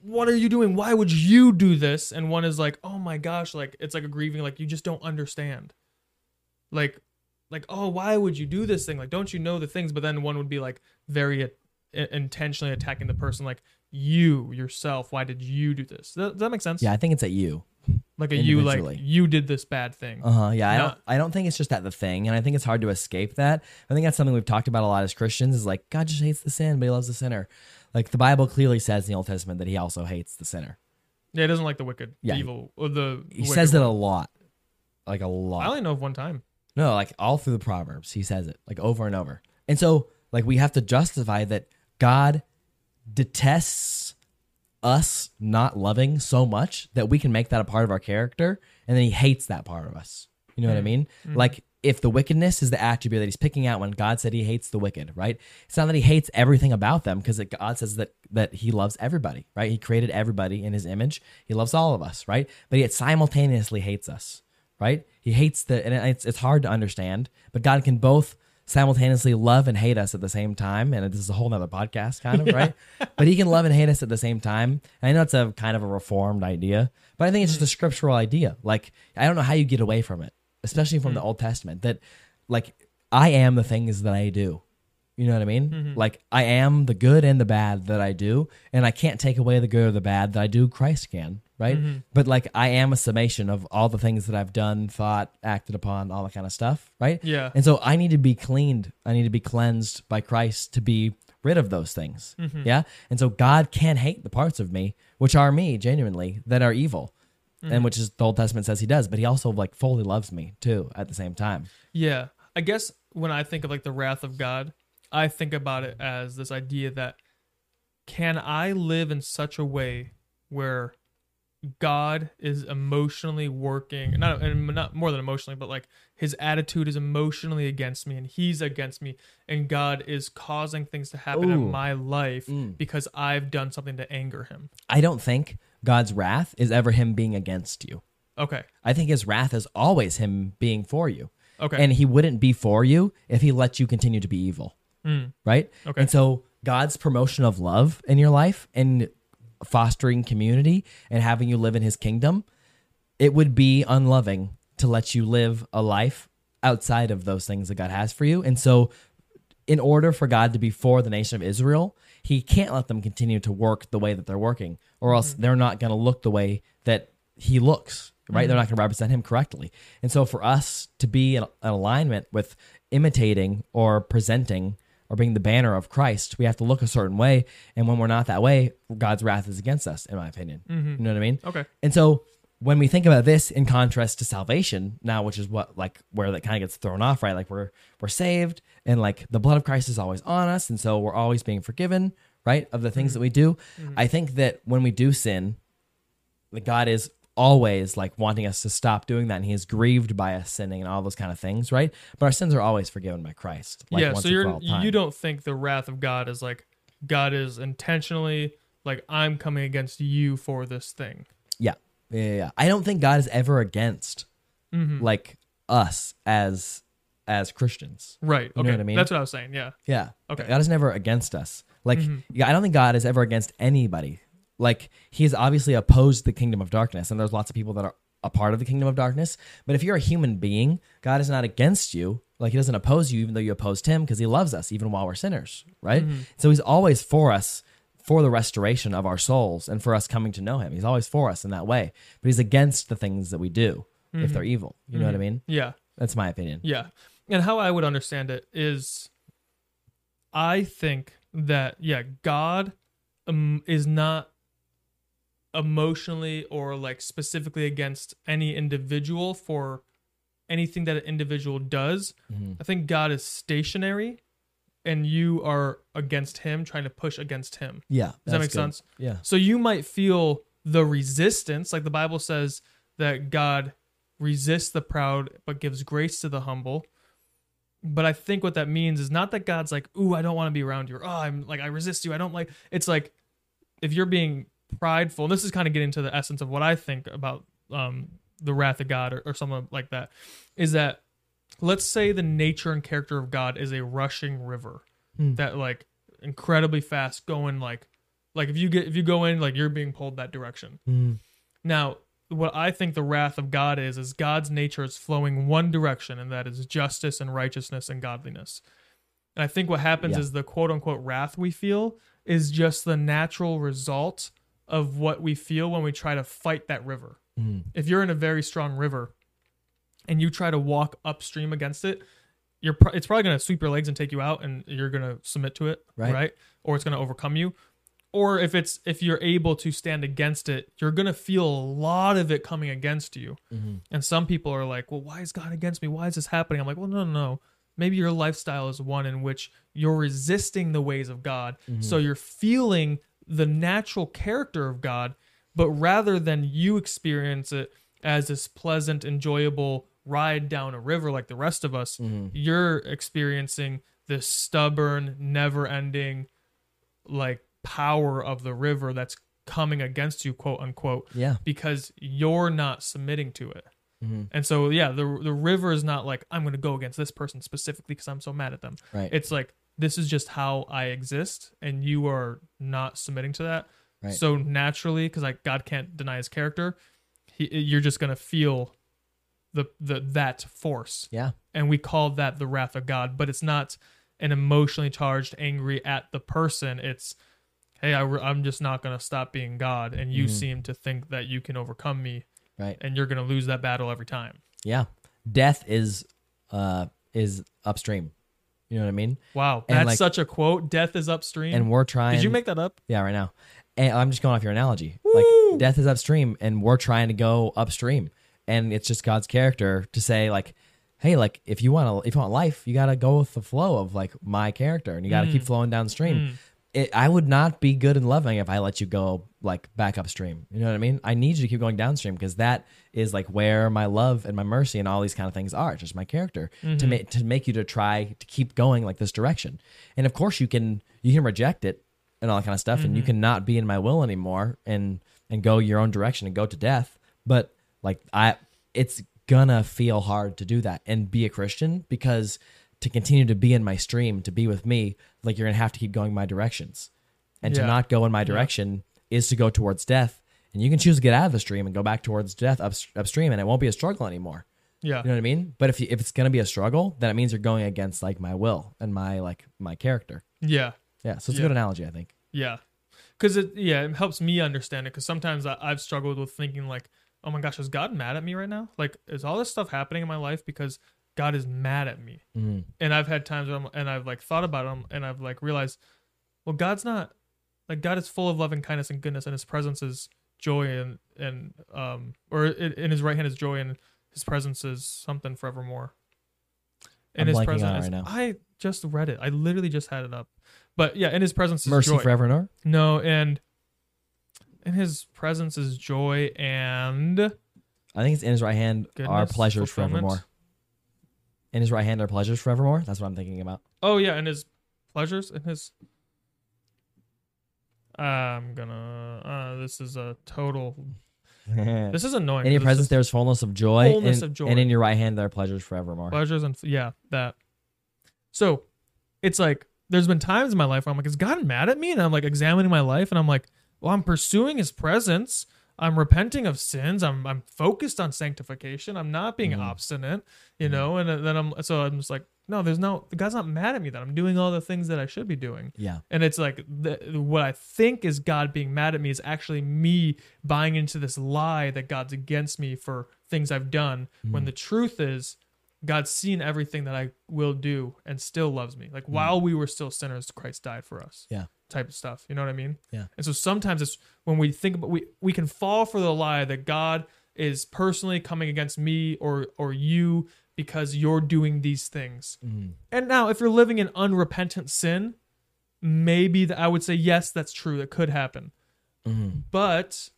"What are you doing? Why would you do this?" and one is like, "Oh my gosh!" Like it's like a grieving, like you just don't understand. Like, like oh, why would you do this thing? Like, don't you know the things? But then one would be like very intentionally attacking the person, like you yourself. Why did you do this? Does that, that make sense?
yeah, I think it's at you.
Like a you, like you did this bad thing.
Uh huh. Yeah, I don't. I don't think it's just at the thing, and I think it's hard to escape that. I think that's something we've talked about a lot as Christians. Is like God just hates the sin, but He loves the sinner. Like the Bible clearly says in the Old Testament that He also hates the sinner.
Yeah, he doesn't like the wicked,
Yeah.
evil, or the.
He says it a lot, like a lot.
I only know of one time.
No, like all through the Proverbs, he says it like over and over. And so, like, we have to justify that God detests us not loving so much that we can make that a part of our character, and then he hates that part of us. You know what I hmm. mean? Hmm. Like, if the wickedness is the attribute that he's picking out when God said he hates the wicked, right? It's not that he hates everything about them because God says that that he loves everybody, right? He created everybody in his image. He loves all of us, right? But yet simultaneously hates us, right? He hates the and it's it's hard to understand, but God can both simultaneously love and hate us at the same time. And this is a whole nother podcast, kind of, right? But he can love and hate us at the same time. And I know it's a kind of a reformed idea, but I think it's just a scriptural idea. Like, I don't know how you get away from it, especially from mm-hmm. the Old Testament, that like I am the things that I do. You know what I mean? Mm-hmm. Like I am the good and the bad that I do, and I can't take away the good or the bad that I do. Christ can, right? Mm-hmm. But like I am a summation of all the things that I've done, thought, acted upon, all that kind of stuff, right?
Yeah.
And so I need to be cleaned. I need to be cleansed by Christ to be rid of those things. Mm-hmm. Yeah. And so God can hate the parts of me, which are me genuinely, that are evil. And which is the Old Testament says he does, but he also like fully loves me too at the same time.
Yeah. I guess when I think of like the wrath of God, I think about it as this idea that can I live in such a way where God is emotionally working, not and not more than emotionally, but like his attitude is emotionally against me and he's against me and God is causing things to happen
Ooh.
in my life mm. because I've done something to anger him.
I don't think God's wrath is ever him being against you.
Okay.
I think his wrath is always him being for you.
Okay.
And he wouldn't be for you if he let you continue to be evil. Mm. Right?
Okay.
And so God's promotion of love in your life and fostering community and having you live in his kingdom, it would be unloving to let you live a life outside of those things that God has for you. And so in order for God to be for the nation of Israel, he can't let them continue to work the way that they're working, or else mm-hmm. they're not going to look the way that he looks, right? They're mm-hmm. not going to represent him correctly. And so for us to be in, in alignment with imitating or presenting or being the banner of Christ, we have to look a certain way. And when we're not that way, God's wrath is against us, in my opinion. Mm-hmm. You know what I mean?
Okay.
And so when we think about this in contrast to salvation now, which is what like where that kind of gets thrown off, right? Like we're we're saved and like the blood of Christ is always on us, and so we're always being forgiven, right? Of the things mm-hmm. that we do. Mm-hmm. I think that when we do sin, that God is always like wanting us to stop doing that and he is grieved by us sinning and all those kind of things, right? But our sins are always forgiven by Christ. Like
yeah,
once
so you're you don't think the wrath of God is like God is intentionally like I'm coming against you for this thing.
Yeah. Yeah, yeah, yeah. I don't think God is ever against
Mm-hmm.
like us as as Christians.
Right.
You
Okay.
know what I mean?
That's what I was saying. Yeah.
Yeah.
Okay. Mm-hmm.
God is never against us. Like, yeah, I don't think God is ever against anybody. Like, he has obviously opposed the kingdom of darkness, and there's lots of people that are a part of the kingdom of darkness. But if you're a human being, God is not against you. Like, he doesn't oppose you, even though you opposed him, because he loves us, even while we're sinners, right?
Mm-hmm.
So he's always for us for the restoration of our souls and for us coming to know him. He's always for us in that way. But he's against the things that we do
Mm-hmm.
if they're evil. You know what I mean?
Yeah.
That's my opinion.
Yeah. And how I would understand it is I think that yeah, God um, is not emotionally or like specifically against any individual for anything that an individual does. Mm-hmm. I think God is stationary and you are against him trying to push against him.
Yeah.
Does that make
good.
sense?
Yeah.
So you might feel the resistance, like the Bible says that God resists the proud but gives grace to the humble. But I think what that means is not that God's like, "Ooh, I don't want to be around you," or "Oh, I'm like, I resist you. I don't like." It's like if you're being prideful. And this is kind of getting to the essence of what I think about um, the wrath of God or, or something like that. Is that let's say the nature and character of God is a rushing river that like incredibly fast going like like if you get if you go in like you're being pulled that direction. Now, what I think the wrath of God is is God's nature is flowing one direction and that is justice and righteousness and godliness. And I think what happens
Yeah.
is the quote unquote wrath we feel is just the natural result of what we feel when we try to fight that river. If you're in a very strong river and you try to walk upstream against it, you're pro- it's probably going to sweep your legs and take you out and you're going to submit to it,
Right.
right? Or it's going to overcome you. Or if it's if you're able to stand against it, you're going to feel a lot of it coming against you. And some people are like, "Well, why is God against me? Why is this happening?" I'm like, "Well, no, no, no. maybe your lifestyle is one in which you're resisting the ways of God.
Mm-hmm.
So you're feeling the natural character of God, but rather than you experience it as this pleasant, enjoyable ride down a river like the rest of us,
Mm-hmm.
you're experiencing this stubborn, never ending, like power of the river that's coming against you, quote unquote,
Yeah.
because you're not submitting to it.
Mm-hmm.
And so, yeah, the the river is not like I'm going to go against this person specifically because I'm so mad at them.
Right.
It's like this is just how I exist, and you are not submitting to that.
Right.
So naturally, because like God can't deny His character, he, you're just going to feel the the that force,
yeah.
and we call that the wrath of God. But it's not an emotionally charged, angry at the person. It's hey, I, am just not going to stop being God, and you
Mhm.
seem to think that you can overcome me,
Right.
and you're going to lose that battle every time.
Yeah. Death is uh is upstream. You know what I mean?
Wow,
And,
that's
like-
such a quote. Death is upstream.
And we're trying
Did you make that up?
Yeah, right now. And I'm just going off your analogy.
Woo!
Like death is upstream and we're trying to go upstream. And it's just God's character to say like, hey, like if you want to if you want life, you got to go with the flow of like my character and you got to keep mm. flowing downstream. Mm. It, I would not be good and loving if I let you go like back upstream. You know what I mean? I need you to keep going downstream because that is like where my love and my mercy and all these kind of things are. It's just my character to mm-hmm. make to make you to try to keep going like this direction. And of course, you can you can reject it and all that kind of stuff, and you mm-hmm. cannot be in my will anymore and and go your own direction and go to death. But like I, it's gonna feel hard to do that and be a Christian because to continue to be in my stream, to be with me, like you're gonna have to keep going my directions, and to not go in my direction is to go towards death. And you can choose to get out of the stream and go back towards death up, upstream, and it won't be a struggle anymore.
Yeah.
You know what I mean? But if you, if it's gonna be a struggle, then it means you're going against like my will and my like my character.
Yeah.
Yeah, so it's
Yeah.
a good analogy, I think.
Yeah. Because it, yeah, it helps me understand it. Because sometimes I, I've struggled with thinking, like, oh my gosh, is God mad at me right now? Like, is all this stuff happening in my life because God is mad at me?
Mhm.
And I've had times where I'm, and I've like thought about them and I've like realized, well, God's not, like, God is full of love and kindness and goodness, and his presence is joy and, and, um, or in, in his right hand is joy and his presence is something forevermore. In
I'm
his presence,
right now.
I just read it. I literally just had it up. But yeah, in his presence is
Mercy
joy.
forever,
No, and in his presence is joy and
I think it's in his right hand
Goodness,
pleasures
fulfillment.
forevermore. In his right hand are pleasures forevermore. That's what I'm thinking about.
oh yeah, and his pleasures and his. I'm gonna. Uh, this is a total. This is annoying.
In
your
presence there's fullness of joy,
Fullness
and,
of joy.
and in your right hand there are pleasures forevermore.
pleasures and yeah, that. So, it's like there's been times in my life where I'm like, is God mad at me? And I'm like examining my life, and I'm like, well, I'm pursuing His presence. I'm repenting of sins. I'm I'm focused on sanctification. I'm not being
Mhm.
obstinate, you know. And then I'm so I'm just like, no, there's no God's not mad at me that I'm doing all the things that I should be doing.
yeah,
And it's like the, what I think is God being mad at me is actually me buying into this lie that God's against me for things I've done.
Mm-hmm.
When the truth is, God's seen everything that I will do and still loves me. Like while we were still sinners, Christ died for us.
Yeah.
Type of stuff. You know what I mean?
Yeah.
And so sometimes it's when we think about we we can fall for the lie that God is personally coming against me or or you because you're doing these things.
Mhm.
And now, if you're living in unrepentant sin, maybe that I would say yes, that's true. That could happen.
Mhm.
But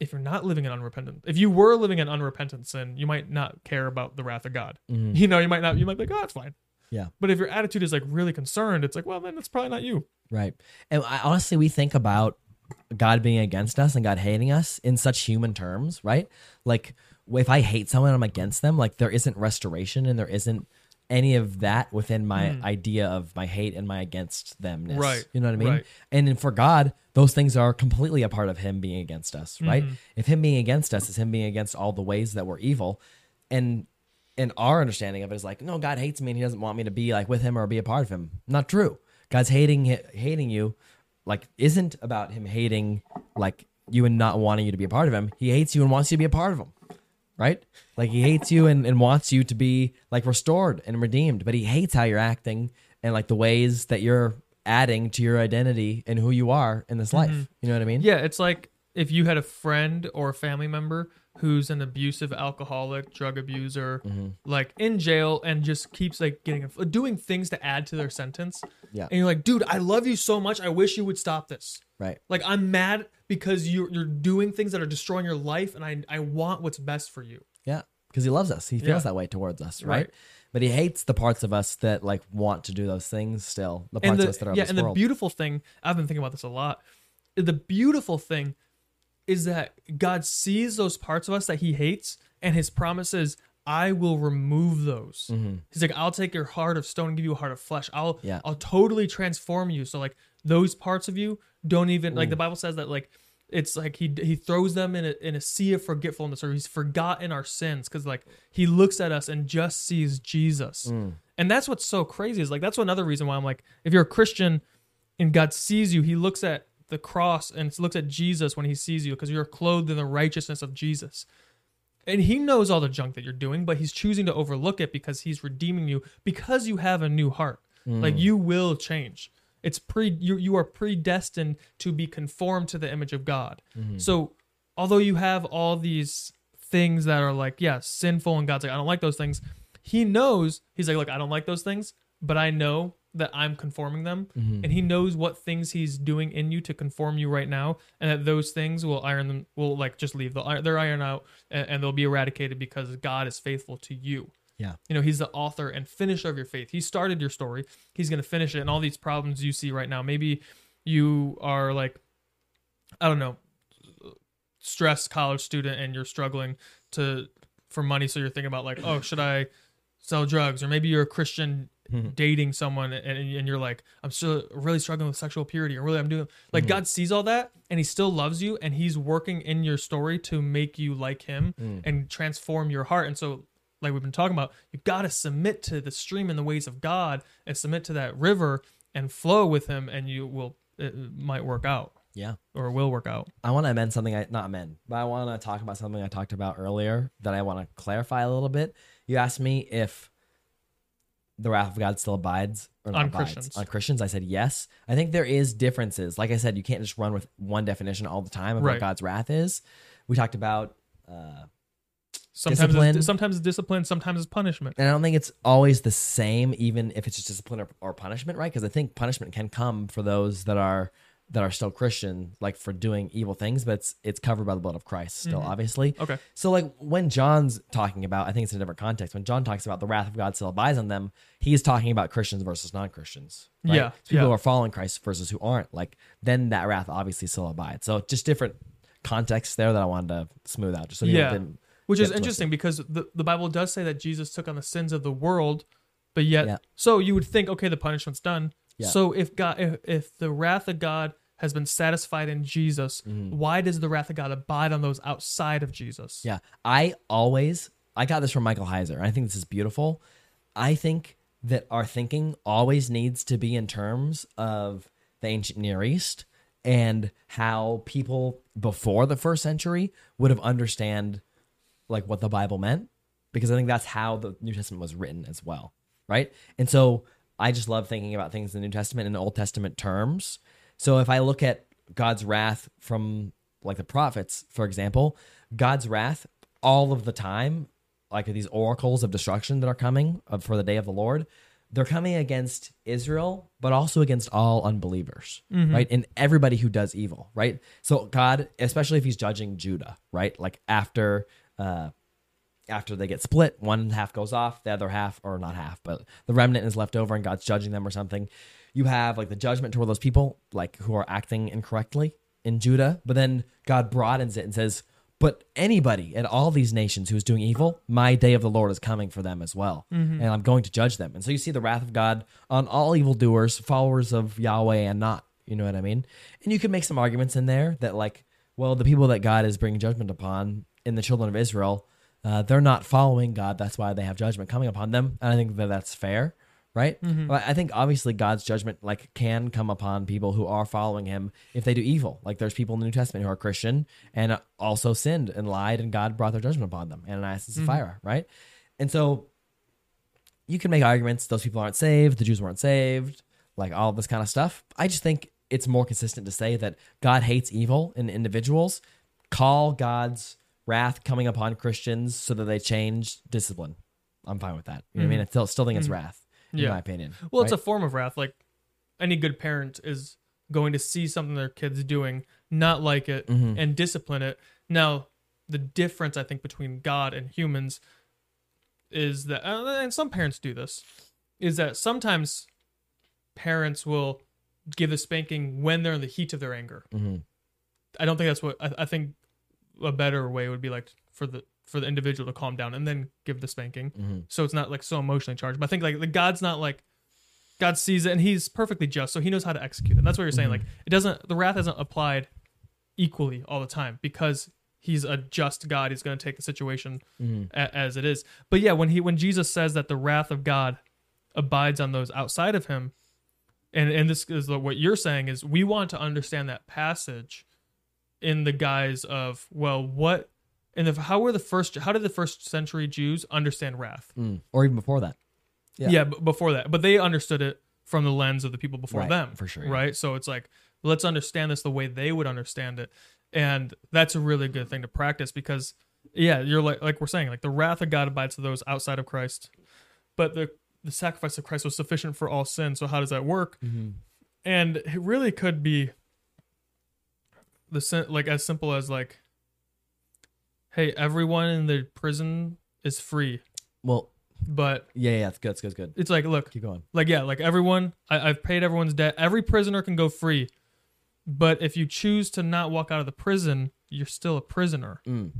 if you're not living in unrepentant, if you were living in unrepentant sin, you might not care about the wrath of God.
Mhm.
You know, you might not. You might be like, oh, it's fine.
Yeah.
But if your attitude is like really concerned, it's like, well, then it's probably not you.
Right. And I, honestly, we think about God being against us and God hating us in such human terms, right? Like if I hate someone, I'm against them. Like there isn't restoration and there isn't any of that within my idea of my hate and my against themness.
Right.
You know what I mean?
Right.
And for God, those things are completely a part of Him being against us, right?
Mm-hmm.
If Him being against us is Him being against all the ways that we're evil, and and our understanding of it is like, no, God hates me and He doesn't want me to be like with Him or be a part of Him. Not true. God's hating hating you, like isn't about Him hating like you and not wanting you to be a part of Him. He hates you and wants you to be a part of Him right? Like he hates you and, and wants you to be like restored and redeemed, but he hates how you're acting and like the ways that you're adding to your identity and who you are in this mm-hmm. life. You know what I mean?
Yeah, it's like if you had a friend or a family member who's an abusive alcoholic, drug abuser,
Mm-hmm.
like in jail and just keeps like getting doing things to add to their sentence.
Yeah.
And you're like, dude, I love you so much. I wish you would stop this.
Right.
Like I'm mad because you're you're doing things that are destroying your life, and I I want what's best for you.
Yeah. Because he loves us. He feels
Yeah.
that way towards us, right?
Right.
But he hates the parts of us that like want to do those things still. The parts
and
of us that are
yeah, and the beautiful thing I've been thinking about this a lot. The beautiful thing is that God sees those parts of us that He hates, and His promise is, "I will remove those." Mm-hmm. He's like, "I'll take your heart of stone and give you a heart of flesh. I'll
Yeah.
I'll totally transform you." So like those parts of you don't even like the Bible says that like. It's like he he throws them in a in a sea of forgetfulness, or he's forgotten our sins, because like he looks at us and just sees Jesus, mm. and that's what's so crazy is like that's another reason why I'm like, if you're a Christian, and God sees you, he looks at the cross and looks at Jesus when he sees you because you're clothed in the righteousness of Jesus. And he knows all the junk that you're doing, but he's choosing to overlook it because he's redeeming you because you have a new heart. Like mm. you will change. It's pre you you are predestined to be conformed to the image of God. Mm-hmm. So although you have all these things that are like, yeah, sinful and God's like, I don't like those things, he knows he's like, look, I don't like those things, but I know that I'm conforming them. Mm-hmm. And he knows what things he's doing in you to conform you right now, and that those things will iron them will like just leave. They'll, they're iron out and, and they'll be eradicated because God is faithful to you.
yeah.
You know, he's the author and finisher of your faith. He started your story. He's going to finish it. And all these problems you see right now, maybe you are like, I don't know, stressed college student and you're struggling to for money. So you're thinking about like, oh, should I sell drugs? Or maybe you're a Christian Mm-hmm. dating someone and, and you're like, I'm still really struggling with sexual purity. Or really, I'm doing like mm-hmm. God sees all that and he still loves you and he's working in your story to make you like him mm. and transform your heart. And so like we've been talking about, you've got to submit to the stream and the ways of God and submit to that river and flow with Him, and you will it might work out
Yeah.
or will work out.
I want to amend something I not amend, but I want to talk about something I talked about earlier that I want to clarify a little bit. You asked me if the wrath of God still abides
On
abides.
Christians.
On Christians, I said yes. I think there is differences. Like I said, you can't just run with one definition all the time of what God's wrath is. We talked about uh,
Sometimes
Discipline.
it's, sometimes it's discipline, sometimes it's punishment.
And I don't think it's always the same, even if it's just discipline or, or punishment, right? Because I think punishment can come for those that are that are still Christian, like for doing evil things, but it's it's covered by the blood of Christ still, obviously.
Mm-hmm. Okay.
So like when John's talking about, I think it's in a different context. When John talks about the wrath of God still abides on them, he's talking about Christians versus non-Christians. right?
Yeah,
So people
yeah.
who are following Christ versus who aren't. Like then that wrath obviously still abides. So just different contexts there that I wanted to smooth out, just so
Yeah.
didn't.
Which is interesting because the, the Bible does say that Jesus took on the sins of the world, but yet,
Yeah.
so you would think, okay, the punishment's done.
Yeah.
So if God, if, if the wrath of God has been satisfied in Jesus,
Mm-hmm.
why does the wrath of God abide on those outside of Jesus?
Yeah. I always I got this from Michael Heiser. I think this is beautiful. I think that our thinking always needs to be in terms of the ancient Near East and how people before the first century would have understand like what the Bible meant because I think that's how the New Testament was written as well, right? And so I just love thinking about things in the New Testament in Old Testament terms. So if I look at God's wrath from like the prophets, for example, God's wrath all of the time, like these oracles of destruction that are coming for the day of the Lord, they're coming against Israel, but also against all unbelievers, right? And everybody who does evil, right? So God, especially if He's judging Judah, right? Like after uh, after they get split, one half goes off, the other half, or not half, but the remnant is left over and God's judging them or something. You have like the judgment toward those people, like who are acting incorrectly in Judah, but then God broadens it and says, but anybody in all these nations who is doing evil, my day of the Lord is coming for them as well. And I'm going to judge them. And so you see the wrath of God on all evildoers, followers of Yahweh and not. You know what I mean? And you could make some arguments in there that, like, well, the people that God is bringing judgment upon in the children of Israel, uh, they're not following God. That's why they have judgment coming upon them. And I think that that's fair, right? Mm-hmm. But I think obviously God's judgment like can come upon people who are following Him if they do evil. Like there's people in the New Testament who are Christian and also sinned and lied, and God brought their judgment upon them. Ananias and Sapphira, mm-hmm. right? And so you can make arguments those people aren't saved, the Jews weren't saved, like all this kind of stuff. I just think it's more consistent to say that God hates evil in individuals. Call God's wrath coming upon Christians so that they change discipline. I'm fine with that. You know what I mean? Mm-hmm. I still still think it's wrath, in
Yeah.
my opinion.
Well, it's a form of wrath. Like any good parent is going to see something their kid's doing, not like it,
Mm-hmm.
and discipline it. Now, the difference I think between God and humans is that, uh, and some parents do this, is that sometimes parents will give the spanking when they're in the heat of their anger.
Mhm.
I don't think that's what I, I think. A better way would be like for the for the individual to calm down and then give the spanking,
Mm-hmm.
so it's not like so emotionally charged. But I think like the God's not like God sees it and He's perfectly just, so He knows how to execute it. And that's what you're saying. Like it doesn't the wrath isn't applied equally all the time because He's a just God. He's going to take the situation a- as it is. But yeah, when he when Jesus says that the wrath of God abides on those outside of Him, and and this is what you're saying is we want to understand that passage in the guise of well what and if how were the first how did the first century Jews understand wrath?
Mm. or even before that. Yeah.
Yeah, b- before that, but they understood it from the lens of the people before
Right,
them,
for sure, yeah.
Right, so it's like let's understand this the way they would understand it, and that's a really good thing to practice because yeah, you're like like we're saying like the wrath of God abides to those outside of Christ, but the the sacrifice of Christ was sufficient for all sin. So how does that work?
Mm-hmm.
And it really could be the like as simple as like, hey, everyone in the prison is free,
Well,
but
yeah, yeah, that's good. That's good. That's good.
it's like look,
Keep going.
like yeah, like everyone, I, I've paid everyone's debt. Every prisoner can go free, but if you choose to not walk out of the prison, you're still a prisoner.
Mm.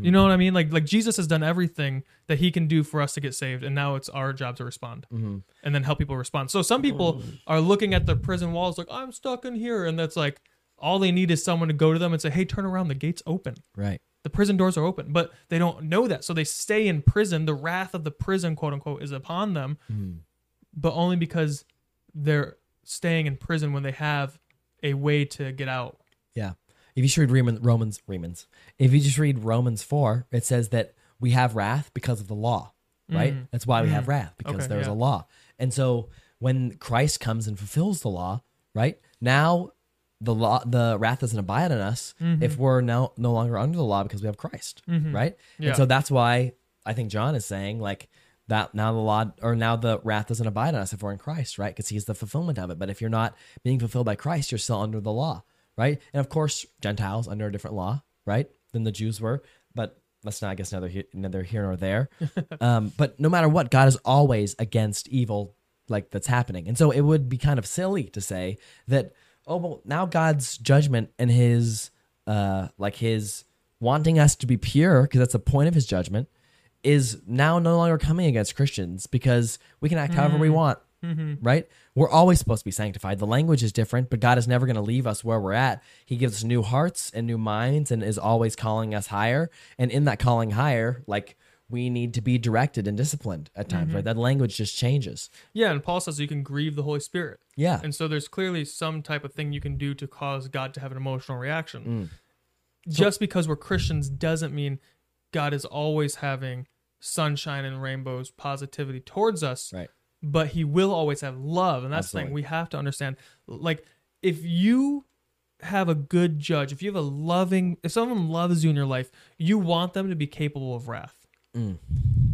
You know what I mean? Like like Jesus has done everything that he can do for us to get saved, and now it's our job to respond
Mm-hmm.
and then help people respond. So some people are looking at the prison walls like I'm stuck in here, and that's like all they need is someone to go to them and say, "Hey, turn around, the gate's open."
Right.
The prison doors are open, but they don't know that. So they stay in prison. The wrath of the prison, quote unquote, is upon them,
Mm.
but only because they're staying in prison when they have a way to get out.
Yeah. If you just read Romans, Romans, if you just read Romans 4, it says that we have wrath because of the law, right? That's why we have wrath because
Mm. Okay,
there's
yeah.
a law. And so when Christ comes and fulfills the law, right? Now the law, the wrath doesn't abide on us
Mm-hmm.
if we're now no longer under the law because we have Christ, right?
Yeah.
And so that's why I think John is saying like that now the law or now the wrath doesn't abide on us if we're in Christ, right? Because he's the fulfillment of it. But if you're not being fulfilled by Christ, you're still under the law, right? And of course, Gentiles under a different law, right, than the Jews were. But that's not, I guess, neither here, neither here nor there. um, but no matter what, God is always against evil like that's happening. And so it would be kind of silly to say that, oh, well, now God's judgment and his, uh, like his wanting us to be pure, because that's the point of his judgment, is now no longer coming against Christians because we can act however we want, right? We're always supposed to be sanctified. The language is different, but God is never going to leave us where we're at. He gives us new hearts and new minds and is always calling us higher. And in that calling higher, like we need to be directed and disciplined at times, right? That language just changes.
Yeah, and Paul says you can grieve the Holy Spirit.
Yeah.
And so there's clearly some type of thing you can do to cause God to have an emotional reaction.
Mm.
Just because we're Christians doesn't mean God is always having sunshine and rainbows, positivity towards us.
Right.
But he will always have love. And that's the thing we have to understand. Like, if you have a good judge, if you have a loving, if someone loves you in your life, you want them to be capable of wrath.
Mm.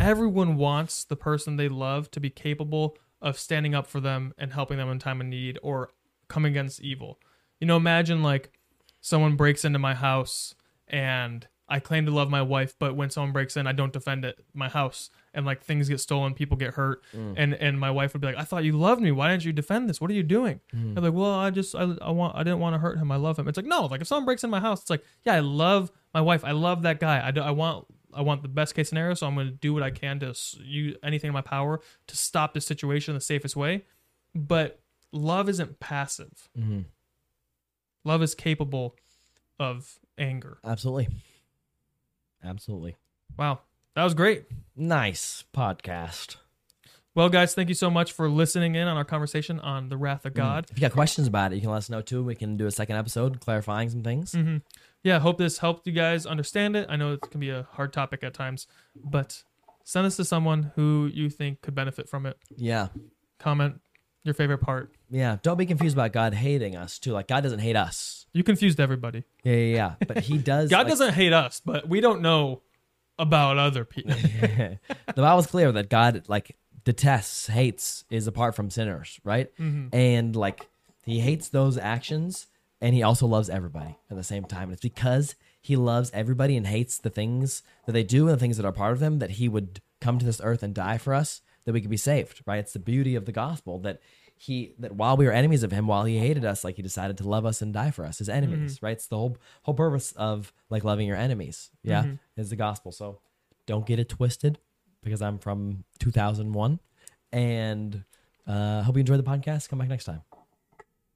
Everyone wants the person they love to be capable of standing up for them and helping them in time of need or coming against evil. You know, imagine like someone breaks into my house and I claim to love my wife, but when someone breaks in, I don't defend it, my house, and like things get stolen, people get hurt, and and my wife would be like, "I thought you loved me. Why didn't you defend this? What are you doing?" I'm like, "Well, I just I, I want I didn't want to hurt him. I love him." It's like no, like if someone breaks in my house, it's like yeah, I love my wife. I love that guy. I, do, I want I want the best case scenario, so I'm going to do what I can to use anything in my power to stop this situation the safest way. But love isn't passive.
Mm-hmm.
Love is capable of anger.
Absolutely. Absolutely.
Wow, that was great.
Nice podcast.
Well, guys, thank you so much for listening in on our conversation on the wrath of God.
If you got questions about it, you can let us know too. We can do a second episode clarifying some things.
hmm Yeah, hope this helped you guys understand it. I know it can be a hard topic at times, but send this to someone who you think could benefit from it.
Yeah.
Comment your favorite part.
yeah, don't be confused about God hating us too. Like God doesn't hate us.
You confused everybody.
Yeah, yeah, yeah. But He does.
God
like-
doesn't hate us, but we don't know about other people.
the Bible's clear that God like detests, hates, is apart from sinners, right?
Mm-hmm.
And like he hates those actions, and he also loves everybody at the same time. And it's because he loves everybody and hates the things that they do and the things that are part of them that he would come to this earth and die for us that we could be saved, right? It's the beauty of the gospel that he that while we were enemies of him, while he hated us, like he decided to love us and die for us, his enemies,
Mm-hmm.
right? It's the whole whole purpose of like loving your enemies, yeah,
Mm-hmm.
is the gospel. So don't get it twisted because I'm from 2001 and uh hope you enjoyed the podcast come back next time